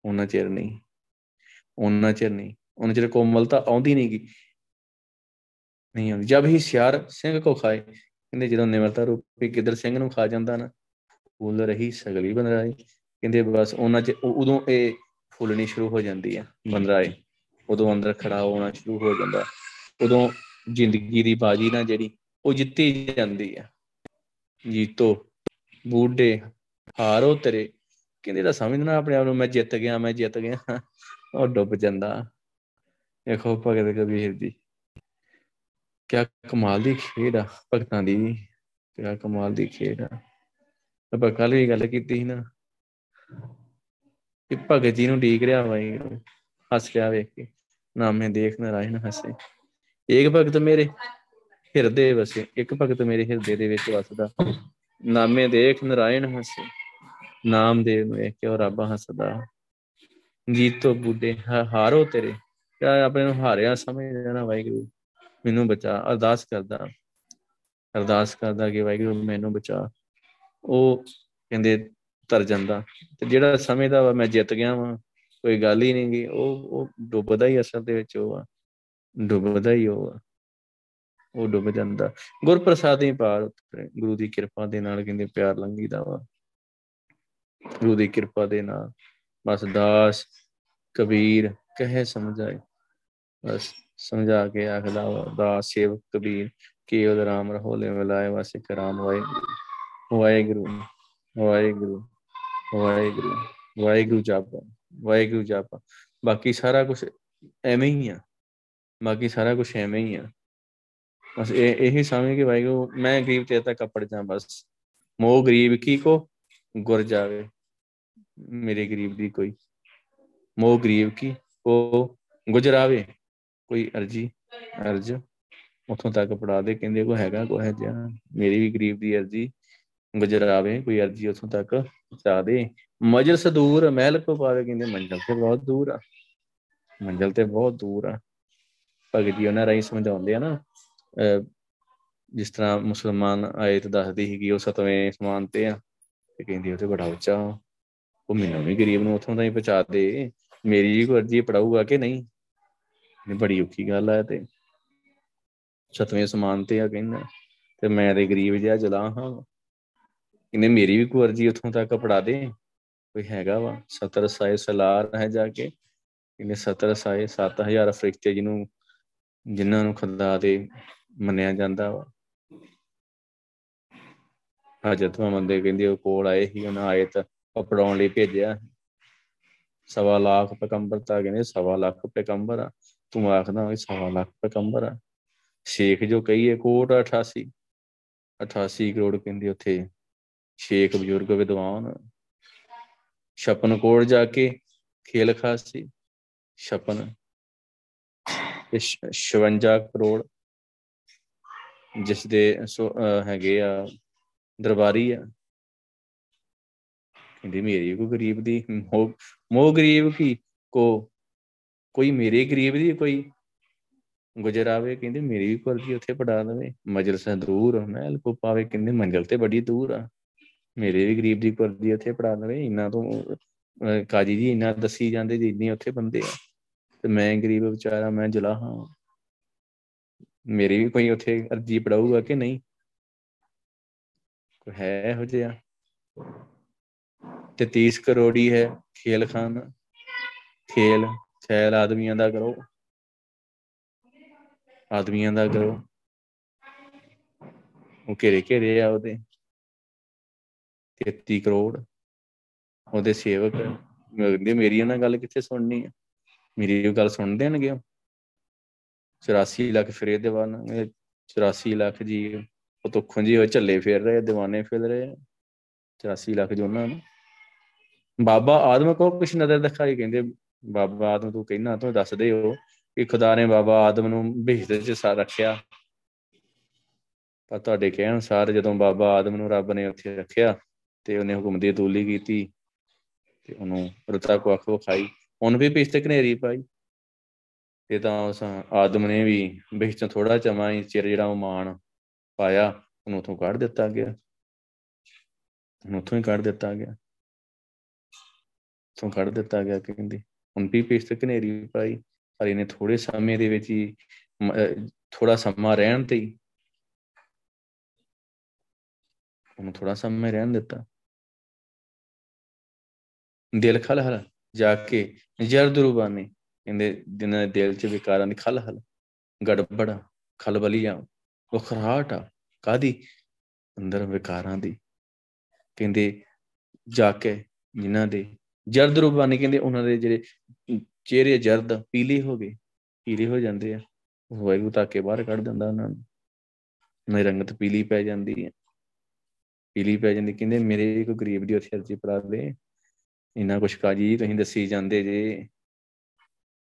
ਉਹਨਾਂ ਚਿਰ ਨਹੀਂ। ਉਹਨਾਂ ਚਿਰ ਨਹੀਂ। ਉਹਨਾਂ ਚਿਰ ਕੋਮਲਤਾ ਆਉਂਦੀ ਨਹੀਂਗੀ ਨਹੀਂ ਆਉਂਦੀ। ਜਦ ਹੀ ਸਿਆਰ ਸਿੰਘ ਕੋ ਖਾਏ, ਕਹਿੰਦੇ ਜਦੋਂ ਨਿਮਰਤਾ ਰੂਪੀ ਕਿਦਰ ਸਿੰਘ ਨੂੰ ਖਾ ਜਾਂਦਾ ਨਾ, ਫੁੱਲ ਰਹੀ ਸਗਲੀ ਬੰਦਰਾਏ ਕਹਿੰਦੇ ਬਸ ਉਹਨਾਂ ਚ ਉਦੋਂ ਇਹ ਫੁੱਲਣੀ ਸ਼ੁਰੂ ਹੋ ਜਾਂਦੀ ਹੈ ਬੰਦਰਾਏ। ਉਦੋਂ ਅੰਦਰ ਖੜਾ ਹੋਣਾ ਸ਼ੁਰੂ ਹੋ ਜਾਂਦਾ। ਉਦੋਂ ਜ਼ਿੰਦਗੀ ਦੀ ਬਾਜੀ ਨਾ ਜਿਹੜੀ, ਉਹ ਜਿੱਤੀ ਜਾਂਦੀ ਹੈ ਜੀਤੋ, ਬੂਢੇ, ਹਾਰੋ ਤੇਰੇ। ਕਹਿੰਦੇ ਦਾ ਸਮਝਣਾ ਆਪਣੇ ਆਪ ਨੂੰ, ਮੈਂ ਜਿੱਤ ਗਿਆ, ਮੈਂ ਜਿੱਤ ਗਿਆ। ਉਹ ਡੁੱਬ ਜਾਂਦਾ। ਦੇਖੋ ਭਗਤ ਕਬੀਰ ਦੀ ਕਿਆ ਕਮਾਲ ਦੀ ਖੇਡ ਆ, ਭਗਤਾਂ ਦੀ ਕਿਆ ਕਮਾਲ ਦੀ ਖੇਡ ਆ। ਆਪਾਂ ਕੱਲ ਵੀ ਗੱਲ ਕੀਤੀ ਸੀ ਨਾ ਕਿ ਭਗਤ ਜੀ ਨੂੰ ਢੀਕ ਰਿਹਾ ਵਾਈ ਹੱਸ ਰਿਹਾ ਵੇਖ ਕੇ, ਨਾਮੇ ਦੇਖ ਨਾਰਾਇਣ ਹੱਸੇ। ਇੱਕ ਭਗਤ ਮੇਰੇ ਹਿਰਦੇ ਵਸੇ, ਇੱਕ ਭਗਤ ਮੇਰੇ ਹਿਰਦੇ ਦੇ ਵਿੱਚ ਵਸਦਾ। ਨਾਮੇ ਦੇਖ ਨਾਰਾਇਣ ਹੱਸੇ, ਨਾਮ ਦੇ ਨੂੰ ਵੇਖ ਕੇ ਉਹ ਰੱਬ ਹੱਸਦਾ। ਜੀਤੋ ਬੁੱਢੇ ਹਾਰੋ ਤੇਰੇ, ਕਿਆ ਆਪਣੇ ਨੂੰ ਹਾਰਿਆ ਸਮਝ ਲੈਣਾ ਵਾਹਿਗੁਰੂ। ਮੈਨੂੰ ਬਚਾ, ਅਰਦਾਸ ਕਰਦਾ ਅਰਦਾਸ ਕਰਦਾ ਕਿ ਵਾਹਿਗੁਰੂ ਮੈਨੂੰ ਬਚਾ। ਉਹ ਕਹਿੰਦੇ, ਤਰ ਜਾਂਦਾ। ਤੇ ਜਿਹੜਾ ਸਮਝਦਾ ਵਾ, ਮੈਂ ਜਿੱਤ ਗਿਆ ਵਾਂ, ਕੋਈ ਗੱਲ ਹੀ ਨਹੀਂ ਗਈ ਉਹ ਉਹ ਡੁੱਬਦਾ ਹੀ ਅਸਲ ਦੇ ਵਿੱਚ ਉਹ ਆ। ਡੁੱਬਦਾ ਹੀ ਉਹ ਆ। ਉਹ ਡੁੱਬ ਜਾਂਦਾ। ਗੁਰ ਪ੍ਰਸਾਦੀ ਪਾਰ ਉਤਰੇ। ਗੁਰੂ ਦੀ ਕਿਰਪਾ ਦੇ ਨਾਲ ਕਹਿੰਦੇ, ਪਿਆਰ ਲੰਘੀਦਾ ਵਾ। ਗੁਰੂ ਦੀ ਕਿਰਪਾ ਦੇ ਨਾਲ। ਬਸ ਦਾਸ, ਕਬੀਰ, ਕਹੇ ਸਮਝਾਏ। ਬਸ ਸਮਝਾ ਕੇ ਆਖਦਾ ਦਾ ਸੇਵਕ ਕਬੀਰ ਕੀ ਉਹ ਰਾਮ ਰਹੋਲੇ ਮਿਲਾਏ ਵਾਸੇ ਕਰਾਮ ਵਾਏ ਵਾਹਿਗੁਰੂ ਵਾਹਿਗੁਰੂ ਵਾਹਿਗੁਰੂ ਵਾਹਿਗੁਰੂ ਜਾਪਾ ਵਾਹਿਗੁਰੂ ਜਾਪਾ ਬਾਕੀ ਸਾਰਾ ਕੁਝ ਐਵੇਂ ਹੀ ਆ ਬਾਕੀ ਸਾਰਾ ਕੁਝ ਐਵੇਂ ਹੀ ਆ ਬਸ ਇਹ ਇਹੀ ਸਮਝ ਕੇ ਵਾਹਿਗੁਰੂ ਮੈਂ ਗਰੀਬ ਤੇ ਤੱਕ ਕਪੜ ਜਾ ਬਸ ਮੋਹ ਗਰੀਬ ਕੀ ਕੋ ਗੁਰ ਜਾਵੇ ਮੇਰੇ ਗਰੀਬ ਦੀ ਕੋਈ ਮੋਹ ਗਰੀਬ ਕੀ ਉਹ ਗੁਜਰਾਵੇ ਕੋਈ ਅਰਜੀ, ਅਰਜ ਉਥੋਂ ਤੱਕ ਪੜਾ ਦੇ, ਕਹਿੰਦੇ ਕੋ ਹੈਗਾ ਕੋ ਹੈ ਜਾਂ ਮੇਰੀ ਵੀ ਗਰੀਬ ਦੀ ਅਰਜੀ ਗੁਜਰਾਵੇ ਕੋਈ ਅਰਜੀ ਉਥੋਂ ਤੱਕ ਪਹੁੰਚਾ ਦੇ। ਮਜਲਸ ਦੂਰ, ਮਹਿਲ ਕੋ ਪਾਵੇ, ਕਹਿੰਦੇ ਮੰਜ਼ਲ ਤੇ ਬਹੁਤ ਦੂਰ ਆ। ਮੰਜ਼ਲ ਤੇ ਬਹੁਤ ਦੂਰ ਆ। ਭਗਤ ਜੀ ਉਹਨਾਂ ਰਾਈ ਸਮਝਾਉਂਦੇ ਆ ਨਾ ਜਿਸ ਤਰ੍ਹਾਂ ਮੁਸਲਮਾਨ ਆਇਤ ਦੱਸਦੀ ਸੀ ਕਿ ਉਹ ਸਤਵੇਂ ਸਮਾਨ ਤੇ ਆ, ਤੇ ਕਹਿੰਦੀ ਉਹ ਤੇ ਬੜਾ ਉੱਚਾ ਉਹ ਮੈਨੂੰ ਵੀ ਗਰੀਬ ਨੂੰ ਉਥੋਂ ਤਾਈਂ ਪਹੁੰਚਾ ਦੇ। ਮੇਰੀ ਵੀ ਅਰਜੀ ਪੜਾਊਗਾ ਕਿ ਨਹੀਂ? ਇਹ ਬੜੀ ਔਖੀ ਗੱਲ ਆ ਤੇ ਸਤਵੇਂ ਸਮਾਨ ਤੇ ਆ ਕਹਿੰਦਾ, ਤੇ ਮੈਂ ਤੇ ਗਰੀਬ ਜਿਹਾ ਜਲਾ ਹਾਂ। ਇਹਨੇ ਮੇਰੀ ਵੀ ਕੋਈ ਅਰਜੀ ਉਥੋਂ ਤੱਕ ਪੜਾ ਦੇ। ਕੋਈ ਹੈਗਾ ਵਾ? 70 ਸਾਏ ਸਲਾਰ ਹੈ ਜਾ ਕੇ। ਇਹਨੇ 70 ਸਾਏ 7000 ਫਰਿਸ਼ਤੇ ਜਿਹਨੂੰ, ਜਿਨ੍ਹਾਂ ਨੂੰ ਖੁਦਾ ਦੇ ਮੰਨਿਆ ਜਾਂਦਾ ਵਾ। ਹਜਰਤ ਮੁਹੰਮਦ ਦੇ ਕਹਿੰਦੇ, ਉਹ ਕੋਲ ਆਏ ਸੀ, ਉਹਨਾਂ ਆਇਤ ਪੜਾਉਣ ਲਈ ਭੇਜਿਆ। ਸਵਾ ਲੱਖ ਪੈਗੰਬਰ ਤਾਂ ਕਹਿੰਦੇ, ਸਵਾ ਲੱਖ ਪੈਗੰਬਰ ਆ। ਤੂੰ ਆਖਦਾ ਵੀ ਸਵਾ ਲੱਖ ਪੈਗੰਬਰ ਆ। ਸ਼ੇਖ ਜੋ ਕਹੀਏ, ਕੋਟ 88 88 ਕਰੋੜ ਕਹਿੰਦੇ ਉੱਥੇ। ਸ਼ੇਖ ਬਜ਼ੁਰਗ ਵਿਦਵਾਨ। ਛਪਨ ਕੋੜ ਜਾ ਕੇ ਖੇਲ ਖਾਸੀ। ਛਪਨ 56 ਕਰੋੜ। ਜਿਸ ਦੇ ਹੈਗੇ ਆ, ਦਰਬਾਰੀ ਆ। ਕਹਿੰਦੇ ਮੇਰੀ ਕੋ ਗਰੀਬ ਦੀ ਮੋ ਗਰੀਬ ਕੀ ਕੋ ਕੋਈ ਮੇਰੇ ਗਰੀਬ ਦੀ ਕੋਈ ਗੁਜਰਾਵੇ ਕਹਿੰਦੇ ਮੇਰੀ ਵੀ ਪਰਦੀ ਉੱਥੇ ਪੜਾ ਦਵੇ। ਮਜਲਸ ਦੂਰ ਮਹਿਲ ਕੋ ਪਾਵੇ, ਕਹਿੰਦੇ ਮੰਜ਼ਲ ਤੇ ਬੜੀ ਦੂਰ ਆ। ਮੇਰੇ ਵੀ ਗਰੀਬ ਦੀ ਪਰਦੀ ਉੱਥੇ ਪੜਾ ਦਵੇ। ਇੰਨਾ ਤੋਂ ਕਾਜੀ ਜੀ ਇੰਨਾ ਦੱਸੀ ਜਾਂਦੇ ਜਿੰਨੇ ਉੱਥੇ ਬੰਦੇ ਆ। ਤੇ ਮੈਂ ਗਰੀਬ ਵਿਚਾਰਾ, ਮੈਂ ਜਲਾ ਹਾਂ। ਮੇਰੀ ਵੀ ਕੋਈ ਉੱਥੇ ਅਰਜੀ ਪੜਾਊਗਾ ਕਿ ਨਹੀਂ? ਕੋਈ ਹੈ ਇਹੋ ਜਿਹਾ? ਤੇ 30 ਕਰੋੜੀ ਹੈ ਖੇਲ ਖਾਨ। ਖੇਲ ਖੈਲ ਆਦਮੀਆਂ ਦਾ ਕਰੋ। ਆਦਮੀਆਂ ਦਾ ਕਰੋ। ਉਹ ਘੇਰੇ ਘੇਰੇ ਆ ਉਹਦੇ। 33 ਕਰੋੜ। ਉਹਦੇ ਸੇਵਕ। ਕਹਿੰਦੇ, ਮੇਰੀ ਉਹਨਾਂ ਗੱਲ ਕਿੱਥੇ ਸੁਣਨੀ ਆ? ਮੇਰੀ ਉਹ ਗੱਲ ਸੁਣ ਦੇਣਗੇ 84 ਲੱਖ ਫਰੇ ਦੇ ਵਾਨ 84 ਲੱਖ ਜੀ, ਉਹ ਤੋਂ ਖੁੰਝੇ ਹੋਏ ਝੱਲੇ ਫੇਰ ਰਹੇ دیਵਾਨੇ ਫਿਰ ਰਹੇ। 84 ਲੱਖ ਜੋਨਾਂ ਨੂੰ। ਬਾਬਾ ਆਦਮ ਕੋ ਕੁਛ ਨਜ਼ਰ ਦਿਖਾਈ ਕਹਿੰਦੇ ਬਾਬਾ ਆਦਮ ਤੂੰ ਕਹਿਣਾ ਤੂੰ ਦੱਸਦੇ ਹੋ ਕਿ ਖੁਦਾ ਨੇ ਬਾਬਾ ਆਦਮ ਨੂੰ ਬਿਹਤ ਚ ਸਾ ਰੱਖਿਆ। ਪਰ ਤੁਹਾਡੇ ਕਹਿਣ ਅਨੁਸਾਰ ਜਦੋਂ ਬਾਬਾ ਆਦਮ ਨੂੰ ਰੱਬ ਨੇ ਉੱਥੇ ਰੱਖਿਆ ਤੇ ਉਹਨੇ ਹੁਕਮ ਦੀ ਅਤੂਲੀ ਕੀਤੀ ਤੇ ਉਹਨੂੰ ਰਤਾ ਕੋ ਅੱਖ ਵਿਖਾਈ। ਉਹਨ ਵੀ ਪਿਛਤੇ ਕਨੇਰੀ ਪਾਈ। ਤੇ ਤਾਂ ਉਸ ਆਦਮ ਨੇ ਵੀ ਬਿਹਤ ਥੋੜਾ ਚਮਾ ਹੀ ਚਿਰ ਜਿਹੜਾ ਉਹ ਮਾਣ ਪਾਇਆ, ਉਹਨੂੰ ਉਥੋਂ ਕੱਢ ਦਿੱਤਾ ਗਿਆ। ਉਹਨੂੰ ਉਥੋਂ ਹੀ ਕੱਢ ਦਿੱਤਾ ਗਿਆ। ਤੋਂ ਕੱਢ ਦਿੱਤਾ ਗਿਆ ਕਹਿੰਦੀ। ਹੁਣ ਵੀ ਪਿਛਤੇ ਕਨੇਰੀ ਪਾਈ, ਪਰ ਇਹਨੇ ਥੋੜੇ ਸਮੇਂ ਦੇ ਵਿੱਚ ਹੀ ਥੋੜਾ ਸਮਾਂ ਰਹਿਣ ਤੇ ਹੀ ਉਹਨੂੰ ਥੋੜਾ ਸਮਾਂ ਰਹਿਣ ਦਿੱਤਾ। ਦਿਲ ਖਲ ਹਲ ਜਾ ਕੇ ਜਰਦ ਰੂਬਾਨੀ ਕਹਿੰਦੇ ਜਿਨ੍ਹਾਂ ਦੇ ਦਿਲ 'ਚ ਵਿਕਾਰਾਂ ਦੀ ਖਲ ਹਲ ਗੜਬੜ, ਖਲਬਲੀਆਂ ਵਖਰਾਟ ਆ ਕਾਦੀ ਅੰਦਰ ਵਿਕਾਰਾਂ ਦੀ। ਕਹਿੰਦੇ ਜਾ ਕੇ ਜਿਨ੍ਹਾਂ ਦੇ ਜਰਦ ਰੂਬਾਨੀ ਕਹਿੰਦੇ ਉਹਨਾਂ ਦੇ ਜਿਹੜੇ ਚਿਹਰੇ ਜਰਦ ਪੀਲੇ ਹੋ ਗਏ, ਪੀਲੇ ਹੋ ਜਾਂਦੇ ਆ। ਵਾਹਿਗੁਰੂ ਤਾਂ ਕੇ ਬਾਹਰ ਕੱਢ ਦਿੰਦਾ ਉਹਨਾਂ ਨੂੰ। ਉਹਨਾਂ ਰੰਗਤ ਪੀਲੀ ਪੈ ਜਾਂਦੀ ਹੈ। ਪੀਲੀ ਪੈ ਜਾਂਦੀ ਕਹਿੰਦੇ ਮੇਰੇ ਕੋਈ ਗਰੀਬ ਦੀ ਉੱਥੇ ਅਰਜੀ ਪੜਾ ਦੇ। ਇੰਨਾ ਕੁਛ ਕਾਜੀ ਤੁਸੀਂ ਦੱਸੀ ਜਾਂਦੇ ਜੇ।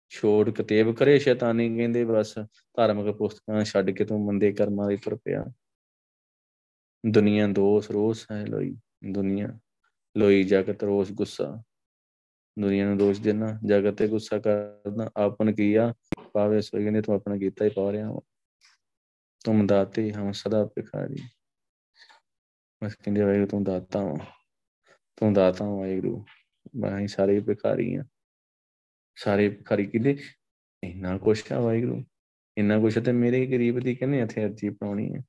ਛੋੜ ਕਤੇਬ ਕਰੇ ਸ਼ੈਤਾਨੀ ਕਹਿੰਦੇ ਬਸ। ਧਾਰਮਿਕ ਪੁਸਤਕਾਂ ਛੱਡ ਕੇ ਤੂੰ ਮੰਦੇ ਕਰਮਾਂ ਦੇ ਤੁਰ ਪਿਆ। ਦੁਨੀਆ ਦੋਸ ਰੋਸ ਹੈ ਲੋਈ। ਦੁਨੀਆ ਲੋਈ ਜਗਤ ਰੋਸ ਗੁੱਸਾ। ਦੁਨੀਆ ਨੂੰ ਦੋਸ਼ ਦੇਣਾ, ਜਗਤ ਤੇ ਗੁੱਸਾ ਕਰਨਾ, ਆਪਨ ਕੀਆ ਪਾਵੇ ਸੋਈ ਕਹਿੰਦੇ ਤੂੰ ਆਪਣਾ ਕੀਤਾ ਹੀ ਪਾ ਰਿਹਾ ਵਾ। ਤੁਮ ਦਾਤੇ, ਹਮ ਸਦਾ ਭਿਖਾਰੀ। ਬਸ ਕਹਿੰਦੇ ਵਾਹਿਗੁਰੂ ਤੂੰ ਦਾਤਾ ਵਾ। ਤੂੰ ਦਾਤਾ ਵਾ, ਵਾਹਿਗੁਰੂ। ਮੈਂ ਸਾਰੇ ਭਿਖਾਰੀ ਆ। ਸਾਰੇ ਭਿਖਾਰੀ ਕਿਤੇ ਇੰਨਾ ਕੁਛ ਆ ਵਾਹਿਗੁਰੂ। ਇੰਨਾ ਕੁਛ ਤੇ ਮੇਰੇ ਗਰੀਬ ਦੀ ਕਹਿੰਦੇ ਇੱਥੇ ਅਰਜੀ ਪਾਉਣੀ ਹੈ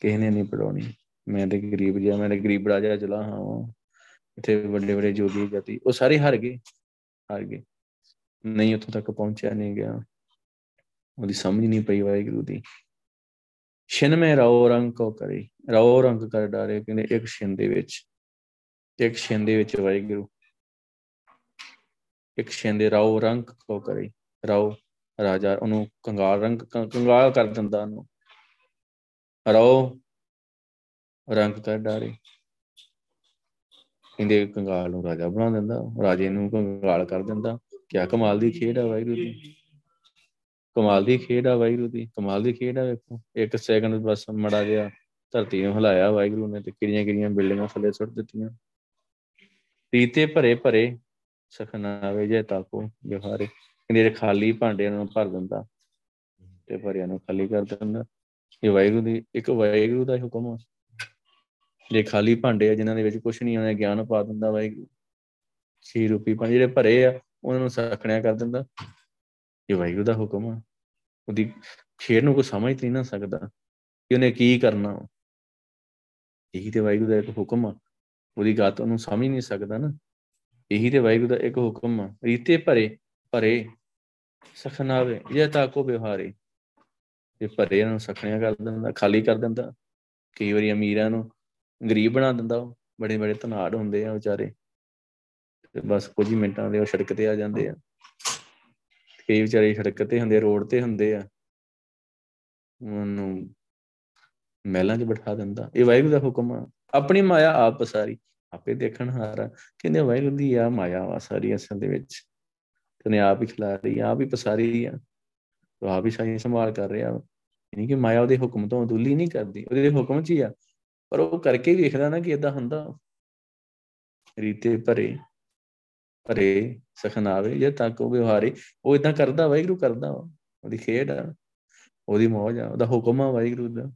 ਕਿਸੇ ਨੇ ਨਹੀਂ ਪੜਾਉਣੀ ਮੈਂ ਤੇ ਗਰੀਬ ਜਿਹਾ, ਮੈਂ ਤੇ ਗਰੀਬ ਰਾਜਾ ਚਲਾ ਹਾਂ ਇੱਥੇ ਵੱਡੇ ਵੱਡੇ ਜੋਗੀ ਜਾਤੀ, ਉਹ ਸਾਰੇ ਹਾਰ ਗਏ ਹਾਰ ਗਏ। ਨਹੀਂ ਉੱਥੋਂ ਤੱਕ ਪਹੁੰਚਿਆ ਨਹੀਂ ਗਿਆ। ਉਹਦੀ ਸਮਝ ਨਹੀਂ ਪਈ ਵਾਹਿਗੁਰੂ ਦੀ। ਛਿਨ ਮੇ ਰੋ ਰੰਗ ਕੋ ਕਰੇ। ਰੋ ਰੰਗ ਕਰ ਡਾਰੇ, ਕਹਿੰਦੇ ਇੱਕ ਛਿਨ ਦੇ ਵਿੱਚ, ਇੱਕ ਛਿਨ ਦੇ ਵਿੱਚ ਵਾਹਿਗੁਰੂ। ਇੱਕ ਛਿਨ ਦੇ ਰੋ ਰੰਗ ਕੋ ਕਰੇ। ਰੋ ਰਾਜਾ, ਉਹਨੂੰ ਕੰਗਾਲ ਰੰਗ ਕੰਗਾਲ ਕਰ ਦਿੰਦਾ ਉਹਨੂੰ। ਰੋ ਰੰਗ ਕਰ ਡਾਰੇ। ਕਹਿੰਦੇ ਕੰਗਾਲ ਨੂੰ ਰਾਜਾ ਬਣਾ ਦਿੰਦਾ, ਰਾਜੇ ਨੂੰ ਕੰਗਾਲ ਕਰ ਦਿੰਦਾ। ਕਿਆ ਕਮਾਲ ਦੀ ਖੇਡ ਆ ਵਾਹਿਗੁਰੂ ਦੀ ਕਮਾਲ ਦੀ ਖੇਡ ਆ ਵਾਹਿਗੁਰੂ ਦੀ ਕਮਾਲ ਦੀ ਖੇਡ ਆ ਵੇਖੋ। ਇੱਕ ਸੈਕਿੰਡ ਬਸ ਮੜਾ ਗਿਆ ਧਰਤੀ ਨੂੰ ਹਿਲਾਇਆ ਵਾਹਿਗੁਰੂ ਨੇ ਤੇ ਕਿਹੜੀਆਂ ਕਿਹੜੀਆਂ ਬਿਲਡਿੰਗਾਂ ਥੱਲੇ ਸੁੱਟ ਦਿੱਤੀਆਂ। ਪੀਤੇ ਭਰੇ ਭਰੇ ਸਖਨਾਵੇ ਜੇ ਤਾਕੋ ਵਿਹਾਰੇ ਕਹਿੰਦੇ ਖਾਲੀ ਭਾਂਡਿਆਂ ਨੂੰ ਭਰ ਦਿੰਦਾ ਤੇ ਭਰਿਆਂ ਨੂੰ ਖਾਲੀ ਕਰ ਦਿੰਦਾ। ਇਹ ਵਾਹਿਗੁਰੂ ਦੀ, ਇੱਕ ਵਾਹਿਗੁਰੂ ਦਾ ਹੁਕਮ ਆ। ਜੇ ਖਾਲੀ ਭਾਂਡੇ ਆ, ਜਿਨ੍ਹਾਂ ਦੇ ਵਿੱਚ ਕੁਝ ਨਹੀਂ ਆਉਂਦਾ ਗਿਆਨ ਪਾ ਦਿੰਦਾ ਵਾਹਿਗੁਰੂ ਛੇ ਰੂਪੀ ਭਾਂਡੇ, ਜਿਹੜੇ ਭਰੇ ਆ, ਉਹਨਾਂ ਨੂੰ ਸਖਣਿਆ ਕਰ ਦਿੰਦਾ। ਇਹ ਵਾਹਿਗੁਰੂ ਦਾ ਹੁਕਮ ਆ। ਉਹਦੀ ਖੇਡ ਨੂੰ ਕੋਈ ਸਮਝ ਨਹੀਂ ਨਾ ਸਕਦਾ ਕਿ ਉਹਨੇ ਕੀ ਕਰਨਾ ਇਹੀ ਤੇ ਵਾਹਿਗੁਰੂ ਦਾ ਇੱਕ ਹੁਕਮ ਆ। ਉਹਦੀ ਗੱਲ ਉਹਨੂੰ ਸਮਝ ਨਹੀਂ ਸਕਦਾ ਨਾ। ਇਹੀ ਤੇ ਵਾਹਿਗੁਰੂ ਦਾ ਇੱਕ ਹੁਕਮ ਆ। ਰੀਤੇ ਭਰੇ ਭਰੇ, ਸਖਨਾਵੇ, ਇਹ ਤਾਂ ਕੋ ਵਿਵਹਾਰੇ ਇਹ ਭਰੇ ਨੂੰ ਸਖਣਿਆ ਕਰ ਦਿੰਦਾ, ਖਾਲੀ ਕਰ ਦਿੰਦਾ। ਕਈ ਵਾਰੀ ਅਮੀਰਾਂ ਨੂੰ ਗਰੀਬ ਬਣਾ ਦਿੰਦਾ ਉਹ, ਬੜੇ ਬੜੇ ਧਨਾੜ ਹੁੰਦੇ ਆ ਵਿਚਾਰੇ। ਤੇ ਬਸ ਕੁਝ ਹੀ ਮਿੰਟਾਂ ਦੇ ਉਹ ਸੜਕ ਤੇ ਆ ਜਾਂਦੇ ਆ। ਕਈ ਵਿਚਾਰੇ ਸੜਕ ਤੇ ਹੁੰਦੇ ਰੋਡ ਤੇ ਹੁੰਦੇ ਆ। ਉਹਨੂੰ ਮਹਿਲਾਂ 'ਚ ਬਿਠਾ ਦਿੰਦਾ। ਇਹ ਵਾਹਿਗੁਰੂ ਦਾ ਹੁਕਮ ਆ। ਆਪਣੀ ਮਾਇਆ ਆਪ ਪਸਾਰੀ, ਆਪੇ ਦੇਖਣ ਹਾਰਾ ਕਹਿੰਦੇ ਵਾਹਿਗੁਰੂ ਦੀ ਆ ਮਾਇਆ ਵਾ ਸਾਰੀ ਅਸਲ ਦੇ ਵਿੱਚ। ਤਨੇ ਆਪ ਹੀ ਖਿਲਾ ਰਹੀ ਆਪ ਹੀ ਪਸਾਰੀ ਆ। ਤੋ ਆਪ ਹੀ ਸਾਰੀ ਸੰਭਾਲ ਕਰ ਰਿਹਾ ਨਹੀਂ ਕਿ ਮਾਇਆ ਉਹਦੇ ਹੁਕਮ ਤੋਂ ਅਦੁੱਲੀ ਨਹੀਂ ਕਰਦੀ। ਉਹਦੇ ਹੁਕਮ 'ਚ ਹੀ ਆ। ਪਰ ਉਹ ਕਰਕੇ ਵੇਖਦਾ ਨਾ ਕਿ ਇਦਾਂ ਹੁੰਦਾ। ਰੀਤੇ ਭਰੇ ਭਰੇ ਸਖਨਾਵੇ ਜੇ ਤੱਕ ਉਹ ਵਿਵਹਾਰੇ, ਉਹ ਇਦਾਂ ਕਰਦਾ, ਵਾਹਿਗੁਰੂ ਕਰਦਾ ਉਹਦੀ ਖੇਡ ਆ, ਉਹਦੀ ਮੌਜ ਆ, ਉਹਦਾ ਹੁਕਮ ਆ ਵਾਹਿਗੁਰੂ ਦਾ।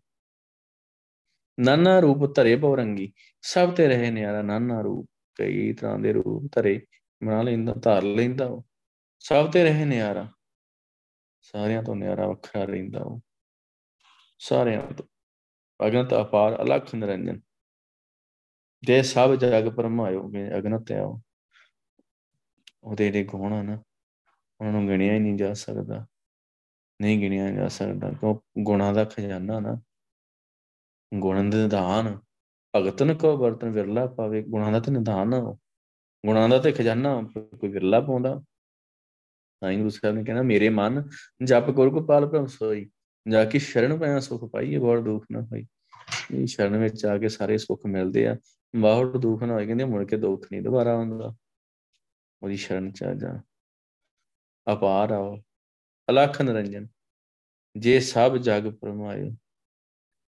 ਨਾਨਾ ਰੂਪ ਧਰੇ ਪੌਰੰਗੀ ਸਭ ਤੇ ਰਹੇ ਨਿਆਰਾ ਨਾਨਾ ਰੂਪ, ਕਈ ਤਰ੍ਹਾਂ ਦੇ ਰੂਪ ਧਰੇ, ਬਣਾ ਲੈਂਦਾ, ਧਾਰ ਲੈਂਦਾ ਉਹ, ਸਭ ਤੇ ਰਹੇ ਨਿਆਰਾ, ਸਾਰਿਆਂ ਤੋਂ ਨਿਆਰਾ ਵੱਖਰਾ ਰਹਿੰਦਾ ਉਹ, ਸਾਰਿਆਂ ਤੋਂ। ਅਗਨਤ ਅਪਾਰ ਅਲਖ ਨਿਰੰਜਨ। ਦੇ ਸਭ ਜਗ ਪਰਮਾਇਓ ਅਗਨਤ ਹੈ ਉਹ ਉਹਦੇ ਦੇ ਗੁਣ ਹਨ ਉਹਨਾਂ ਨੂੰ ਗਿਣਿਆ ਹੀ ਨਹੀਂ ਜਾ ਸਕਦਾ। ਨਹੀਂ ਗਿਣਿਆ ਜਾ ਸਕਦਾ, ਕਿਉਂ? ਗੁਣਾਂ ਦਾ ਖਜ਼ਾਨਾ ਨਾ। ਗੁਣ ਦੇ ਨਿਧਾਨ। ਭਗਤਨ ਕੋ ਵਰਤਨ ਵਿਰਲਾ ਪਾਵੇ? ਗੁਣਾਂ ਦਾ ਤੇ ਨਿਧਾਨ ਗੁਣਾਂ ਦਾ ਤੇ ਖਜ਼ਾਨਾ, ਕੋਈ ਵਿਰਲਾ ਪਾਉਂਦਾ। ਸਾਈਂ ਗੁਰੂ ਸਾਹਿਬ ਨੇ ਕਹਿੰਦਾ ਮੇਰੇ ਮਨ ਜਪ ਗੁਰ ਗੋਪਾਲ ਭ੍ਰਮ ਸੋਈ। ਜਾ ਕੇ ਸ਼ਰਨ ਪਿਆ ਸੁਖ ਪਾਈਏ ਬੜ ਦੁੱਖ ਨਾ ਹੋਈ ਇਹ ਸ਼ਰਨ ਵਿੱਚ ਆ ਕੇ ਸਾਰੇ ਸੁੱਖ ਮਿਲਦੇ ਆ। ਬਾਹਰ ਦੁੱਖ ਨਾ ਹੋਏ, ਕਹਿੰਦੇ ਮੁੜ ਕੇ ਦੁੱਖ ਨਹੀਂ ਦੁਬਾਰਾ ਆਉਂਦਾ। ਉਹਦੀ ਸ਼ਰਨ ਚ ਆ ਜਾ। ਅਪਾਰ ਆਓ। ਅਲਖ ਨਰੰਜਨ। ਜੇ ਸਭ ਜਗ ਪਰਮਾਇਓ।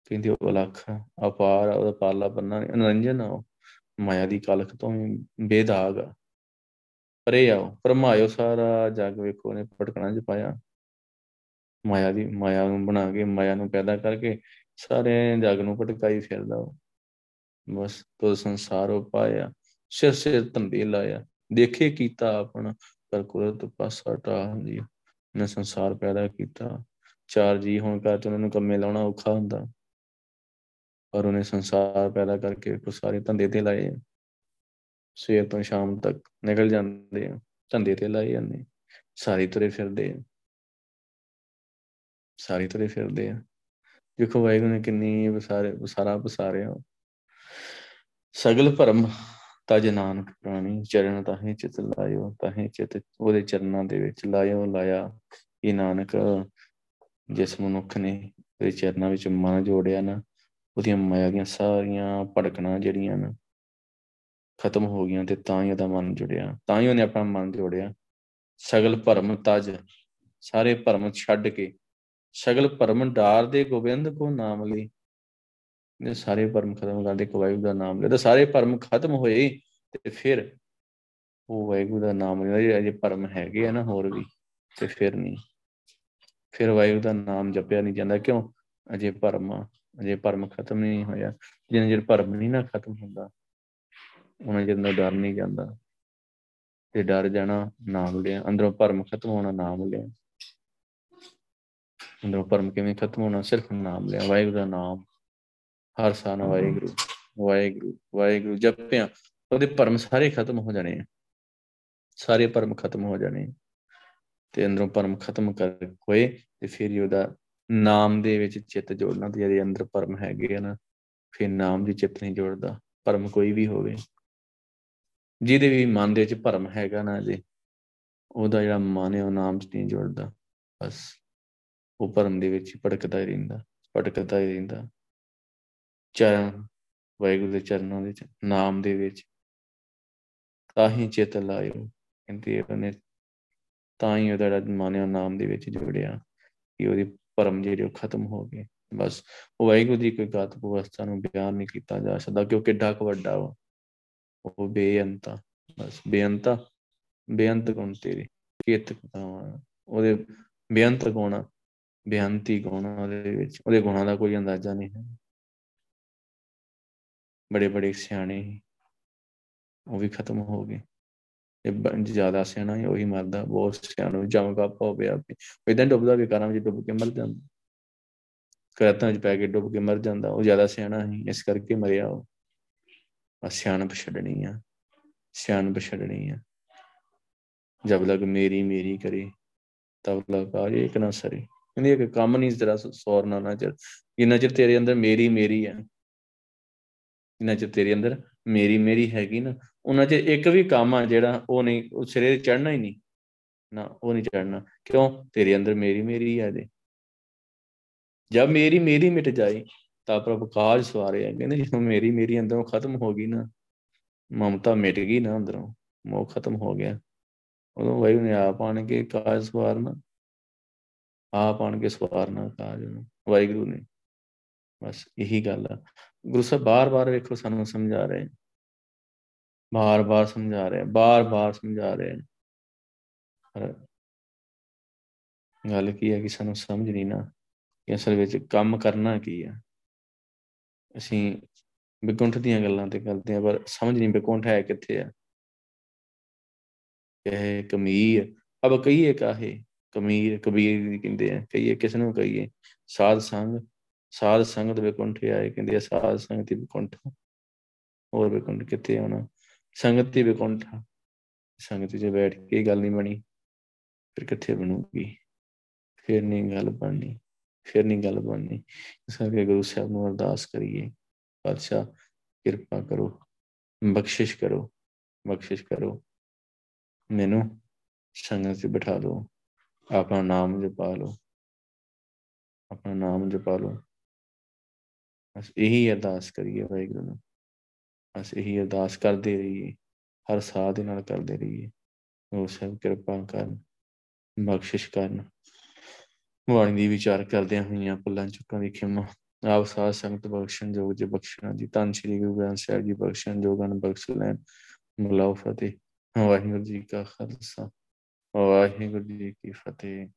ਕਹਿੰਦੇ ਉਹ ਅਲਖ ਅਪਾਰ ਉਹਦਾ ਪਾਲਾ ਬੰਨਾ ਨਰੰਜਨ ਆਓ। ਮਾਇਆ ਦੀ ਕਲਖ ਤੋਂ ਬੇਦਾਗ ਪਰੇ ਆਓ। ਪਰਮਾਇਓ ਸਾਰਾ ਜਗ ਵੇਖੋ ਨੇ ਪਟਕਣਾ ਚ ਪਾਇਆ। ਮਾਇਆ ਦੀ, ਮਾਇਆ ਨੂੰ ਬਣਾ ਕੇ, ਮਾਇਆ ਨੂੰ ਪੈਦਾ ਕਰਕੇ ਸਾਰੇ ਜਗ ਨੂੰ ਭਟਕਾਈ ਫਿਰਦਾ ਉਹ। ਬਸ ਤੋ ਸੰਸਾਰੋ ਪਾਇਆ, ਸਿਰ ਸਿਰ ਤੰਬੀ ਲਾਇਆ। ਦੇਖੇ ਕੀਤਾ ਆਪਣਾ, ਪਰ ਕੁਦਰਤ ਪਾਸਾ ਟਾ ਹੁੰਦੀ ਨੇ ਸੰਸਾਰ ਪੈਦਾ ਕੀਤਾ। ਚਾਰ ਜੀ ਹੋਣ ਕਰਕੇ ਉਹਨਾਂ ਨੂੰ ਕੰਮੇ ਲਾਉਣਾ ਔਖਾ ਹੁੰਦਾ। ਪਰ ਉਹਨੇ ਸੰਸਾਰ ਪੈਦਾ ਕਰਕੇ ਕੋ ਸਾਰੇ ਧੰਦੇ ਤੇ ਲਾਏ ਸਵੇਰ ਤੋਂ ਸ਼ਾਮ ਤੱਕ ਨਿਕਲ ਜਾਂਦੇ ਆ, ਧੰਦੇ ਤੇ ਲਾਏ ਜਾਂਦੇ ਸਾਰੀ ਤੁਰੇ ਫਿਰਦੇ ਆ। ਸਾਰੀ ਤੁਰੇ ਫਿਰਦੇ ਆ। ਦੇਖੋ ਵਾਹਿਗੁਰੂ ਨੇ ਕਿੰਨੀ ਵਿਸਾਰੇ, ਵਿਸਾਰਾ ਵਿਸਾਰਿਆ। ਸਗਲ ਭਰਮ ਤਜ ਨਾਨਕ ਪ੍ਰਾਣੀ, ਚਰਨ ਤਾਹੇ ਚਿਤ ਲਾਇਓ, ਤਾਹੇ ਚਿਤ ਉਹਦੇ ਚਰਨਾਂ ਦੇ ਵਿੱਚ ਲਾਇਓ, ਲਾਇਆ ਇਹ ਨਾਨਕ ਜਿਸ ਮਨੁੱਖ ਨੇ ਉਹਦੇ ਚਰਨਾਂ ਵਿੱਚ ਮਨ ਜੋੜਿਆ ਨਾ, ਉਹਦੀਆਂ ਮਾਇਆ ਦੀਆਂ ਸਾਰੀਆਂ ਭੜਕਣਾ ਜਿਹੜੀਆਂ ਨਾ, ਖਤਮ ਹੋ ਗਈਆਂ ਤੇ ਤਾਂ ਹੀ ਉਹਦਾ ਮਨ ਜੁੜਿਆ। ਤਾਂ ਹੀ ਉਹਨੇ ਆਪਣਾ ਮਨ ਜੋੜਿਆ। ਸਗਲ ਭਰਮ ਤਜ, ਸਾਰੇ ਭਰਮ ਛੱਡ ਕੇ ਸਗਲ ਭਰਮ ਡਾਰ ਦੇ ਗੋਬਿੰਦ ਕੋ ਨਾਮ ਲਈ ਨੇ ਸਾਰੇ ਭਰਮ ਖਤਮ ਕਰਦੇ ਕੋ ਵਾਹਿਗੁਰੂ ਦਾ ਨਾਮ ਲਿਆ। ਸਾਰੇ ਭਰਮ ਖਤਮ ਹੋਏ ਤੇ ਫਿਰ ਉਹ ਵਾਹਿਗੁਰੂ ਦਾ ਨਾਮ ਲਿਆ। ਜੇ ਭਰਮ ਹੈਗੇ ਆ ਨਾ ਹੋਰ ਵੀ, ਤੇ ਫਿਰ ਨਹੀਂ। ਫਿਰ ਵਾਹਿਗੁਰੂ ਦਾ ਨਾਮ ਜਪਿਆ ਨਹੀਂ ਜਾਂਦਾ। ਕਿਉਂ? ਅਜੇ ਭਰਮ ਅਜੇ ਭਰਮ ਖਤਮ ਨਹੀਂ ਹੋਇਆ। ਜਿੰਨੇ ਜਰ ਭਰਮ ਨਹੀਂ ਨਾ ਖਤਮ ਹੁੰਦਾ, ਉਹਨਾਂ ਜਿੰਨਾ ਡਰ ਨਹੀਂ ਜਾਂਦਾ। ਤੇ ਡਰ ਜਾਣਾ ਨਾਮ ਲਿਆ। ਅੰਦਰੋਂ ਭਰਮ ਖਤਮ ਹੋਣਾ ਨਾਮ ਲਿਆ। ਅੰਦਰੋਂ ਭਰਮ ਕਿਵੇਂ ਖਤਮ ਹੋਣਾ ਸਿਰਫ ਨਾਮ ਲਿਆ ਵਾਹਿਗੁਰੂ ਦਾ ਨਾਮ। ਹਰ ਸਾਨ ਵਾਹਿਗੁਰੂ ਵਾਹਿਗੁਰੂ ਵਾਹਿਗੁਰੂ ਜਪਿਆ ਉਹਦੇ ਭਰਮ ਸਾਰੇ ਖਤਮ ਹੋ ਜਾਣੇ ਆ। ਸਾਰੇ ਭਰਮ ਖਤਮ ਹੋ ਜਾਣੇ ਤੇ ਅੰਦਰੋਂ ਭਰਮ ਖਤਮ ਕਰ ਹੋਏ ਤੇ ਫਿਰ ਉਹਦਾ ਨਾਮ ਦੇ ਵਿੱਚ ਚਿੱਤ ਜੋੜਨਾ ਤੇ ਜਿਹਦੇ ਅੰਦਰ ਭਰਮ ਹੈਗੇ ਆ ਨਾ ਫਿਰ ਨਾਮ ਦੀ ਚਿੱਤ ਨਹੀਂ ਜੋੜਦਾ। ਭਰਮ ਕੋਈ ਵੀ ਹੋਵੇ। ਜਿਹਦੇ ਵੀ ਮਨ ਦੇ ਵਿੱਚ ਭਰਮ ਹੈਗਾ ਨਾ ਜੇ ਉਹਦਾ ਜਿਹੜਾ ਮਨ ਹੈ ਉਹ ਨਾਮ 'ਚ ਨਹੀਂ ਜੁੜਦਾ। ਬਸ। ਉਹ ਭਰਮ ਦੇ ਵਿੱਚ ਭਟਕਦਾ ਹੀ ਰਹਿੰਦਾ, ਭਟਕਦਾ ਹੀ ਰਹਿੰਦਾ। ਚਰਨ, ਵਾਹਿਗੁਰੂ ਦੇ ਚਰਨਾਂ ਦੇ ਵਿੱਚ, ਨਾਮ ਦੇ ਵਿੱਚ। ਤਾਂ ਹੀ ਚਿਤ ਲਾਇਓ, ਕਹਿੰਦੇ ਉਹਨੇ ਤਾਂ ਹੀ ਉਹਦਾ ਮਨ ਉਹ ਨਾਮ ਦੇ ਵਿੱਚ ਜੁੜਿਆ ਕਿ ਉਹਦੀ ਭਰਮ ਜਿਹੜੇ ਉਹ ਖਤਮ ਹੋ ਗਏ ਬਸ ਉਹ ਵਾਹਿਗੁਰੂ ਦੀ ਕੋਈ ਗਾਤ ਅਵਸਥਾ ਨੂੰ ਬਿਆਨ ਨਹੀਂ ਕੀਤਾ ਜਾ ਸਕਦਾ ਕਿਉਂਕਿ ਕਿੱਡਾ ਕੁ ਵੱਡਾ ਵਾ। ਉਹ ਬੇਅੰਤਾ ਬਸ ਬੇਅੰਤਾ ਬੇਅੰਤ ਗੁਣ ਤੇਰੇ ਕਿਤ ਕਥਾਵਾਂ ਉਹਦੇ ਬੇਅੰਤ ਗੁਣ ਬੇਅੰਤੀ ਗੁਣ ਉਹਦੇ ਵਿੱਚ, ਉਹਦੇ ਗੁਣਾਂ ਦਾ ਕੋਈ ਅੰਦਾਜ਼ਾ ਨਹੀਂ ਹੈ। ਬੜੇ ਬੜੇ ਸਿਆਣੇ ਉਹ ਵੀ ਖਤਮ ਹੋ ਗਏ। ਇਹ ਜ਼ਿਆਦਾ ਸਿਆਣਾ ਹੈ, ਉਹੀ ਮਰਦਾ, ਬਹੁਤ ਸਿਆਣਾ, ਜਮ ਕਾਪਾ ਹੋ ਪਿਆ ਇਦਾਂ ਡੁੱਬਦਾ ਵੀ ਕਰਾਂ ਵਿੱਚ ਡੁੱਬ ਕੇ ਮਰ ਜਾਂਦਾ। ਕਰਤਾਂ ਵਿੱਚ ਪੈ ਕੇ ਡੁੱਬ ਕੇ ਮਰ ਜਾਂਦਾ। ਉਹ ਜ਼ਿਆਦਾ ਸਿਆਣਾ ਹੈ, ਇਸ ਕਰਕੇ ਮਰਿਆ ਉਹ। ਸਿਆਣਪ ਛੱਡਣੀ ਆ। ਸਿਆਣਪ ਛੱਡਣੀ ਆ। ਜਬ ਲਗ ਮੇਰੀ ਮੇਰੀ ਕਰੇ, ਤਬ ਲਗ ਆ ਇੱਕ ਨਾ ਸਰੇ। ਕਹਿੰਦੀ ਇੱਕ ਕੰਮ ਨਹੀਂ ਤੇਰਾ ਸੌਰਨਾ ਨਾ ਚਿਰ, ਜਿੰਨਾ ਚਿਰ ਤੇਰੇ ਅੰਦਰ ਮੇਰੀ ਮੇਰੀ ਹੈ, ਜਿੰਨਾ ਚਿਰ ਤੇਰੇ ਅੰਦਰ ਮੇਰੀ ਮੇਰੀ ਹੈਗੀ ਨਾ, ਉਹਨਾਂ 'ਚ ਇੱਕ ਵੀ ਕੰਮ ਆ ਜਿਹੜਾ ਉਹ ਨਹੀਂ, ਉਹ ਸਿਰੇ ਚੜਨਾ ਹੀ ਨਹੀਂ, ਨਾ ਉਹ ਨਹੀਂ ਚੜਨਾ ਕਿਉਂ? ਤੇਰੇ ਅੰਦਰ ਮੇਰੀ ਮੇਰੀ ਹੈ ਦੇ ਜਦ ਮੇਰੀ ਮੇਰੀ ਮਿਟ ਜਾਏ, ਤਾਂ ਪ੍ਰਭ ਕਾਜ ਸਵਾਰੇ ਕਹਿੰਦੇ ਜਦੋਂ ਮੇਰੀ ਮੇਰੀ ਅੰਦਰੋਂ ਖਤਮ ਹੋ ਗਈ ਨਾ, ਮਮਤਾ ਮਿਟ ਗਈ ਨਾ ਅੰਦਰੋਂ, ਮੋਹ ਖਤਮ ਹੋ ਗਿਆ। ਉਦੋਂ ਵਾਹਿਗੁਰੂ ਨੇ ਆਪ ਆਣ ਕੇ ਕਾਜ ਸਵਾਰਨਾ। ਆਪ ਆਣ ਕੇ ਸਵਾਰਨਾ ਕਾਜ ਨੂੰ ਵਾਹਿਗੁਰੂ ਨੇ। ਬਸ ਇਹੀ ਗੱਲ ਆ। ਗੁਰੂ ਸਾਹਿਬ ਬਾਰ-ਬਾਰ ਵੇਖੋ ਸਾਨੂੰ ਸਮਝਾ ਰਹੇ ਬਾਰ-ਬਾਰ ਸਮਝਾ ਰਹੇ ਬਾਰ-ਬਾਰ ਸਮਝਾ ਰਹੇ ਗੱਲ ਕੀ ਹੈ ਕਿ ਸਾਨੂੰ ਸਮਝ ਨਹੀਂ ਨਾ ਕਿ ਅਸਲ ਵਿੱਚ ਕੰਮ ਕਰਨਾ ਕੀ ਆ। ਅਸੀਂ ਬਿਕੁੰਠ ਦੀਆਂ ਗੱਲਾਂ ਤੇ ਕਰਦੇ ਆ, ਪਰ ਸਮਝ ਨਹੀਂ ਬਿਕੁੰਠ ਹੈ ਕਿੱਥੇ ਆ। ਇਹ ਕਮੀਰ ਅਬ ਕਹੀਏ ਕਾਹੇ। ਕਮੀਰ ਕਬੀਰ ਕਹਿੰਦੇ ਆ, ਕਹੀਏ ਕਿਸ ਨੂੰ ਕਹੀਏ, ਸਾਧ ਸੰਗ, ਸਾਧ ਸੰਗਤ ਬਿਕੁੰਠ ਆਏ, ਕਹਿੰਦੇ ਆ, ਸਾਧ ਸੰਗਤ ਬਿਕੁੰਠ ਹੋਰ ਬਿਕੁੰਠ ਕਿੱਥੇ ਆਉਣਾ ਸੰਗਤ ਦੀ ਬਿਕੁੰਠ ਸੰਗਤ 'ਚ ਬੈਠ ਕੇ ਗੱਲ ਨਹੀਂ ਬਣੀ, ਫਿਰ ਕਿੱਥੇ ਬਣੂਗੀ? ਫਿਰ ਨਹੀਂ ਗੱਲ ਬਣਨੀ, ਫਿਰ ਨਹੀਂ ਗੱਲ ਬਣਨੀ। ਇਸ ਕਰਕੇ ਗੁਰੂ ਸਾਹਿਬ ਨੂੰ ਅਰਦਾਸ ਕਰੀਏ ਪਾਤਸ਼ਾਹ ਕਿਰਪਾ ਕਰੋ, ਬਖਸ਼ਿਸ਼ ਕਰੋ ਬਖਸ਼ਿਸ਼ ਕਰੋ। ਮੈਨੂੰ ਸੰਗਤ 'ਚ ਬਿਠਾ ਦਿਓ। ਆਪਣਾ ਨਾਮ ਜਪਾ ਲਓ। ਆਪਣਾ ਨਾਮ ਜਪਾ ਲਓ। ਬਸ ਇਹੀ ਅਰਦਾਸ ਕਰੀਏ ਵਾਹਿਗੁਰੂ ਨੂੰ। ਬਸ ਇਹੀ ਅਰਦਾਸ ਕਰਦੇ ਰਹੀਏ। ਹਰ ਸਾਹ ਦੇ ਨਾਲ ਕਰਦੇ ਰਹੀਏ। ਉਹ ਸਭ ਕਿਰਪਾ ਕਰਨ, ਬਖਸ਼ਿਸ਼ ਕਰਨ। ਵਾਣੀ ਦੀ ਵਿਚਾਰ ਕਰਦਿਆਂ ਹੋਈਆਂ ਭੁੱਲਾਂ ਚੁੱਕਾਂ ਦੀ ਖਿਮਾ। ਆਪ ਸਾਧ ਸੰਗਤ ਬਖਸ਼ਣ ਜੋਗ ਜੇ ਬਖਸ਼ਣਾ ਜੀ। ਧੰਨ ਸ਼੍ਰੀ ਗੁਰੂ ਗ੍ਰੰਥ ਸਾਹਿਬ ਜੀ ਬਖਸ਼ਣ ਜੋਗਨ ਬਖਸ਼ ਲੈਣ। ਬੁਲਾਓ ਫਤਿਹ। ਵਾਹਿਗੁਰੂ ਜੀ ਕਾ ਖਾਲਸਾ। ਵਾਹਿਗੁਰੂ ਜੀ ਕੀ ਫਤਿਹ।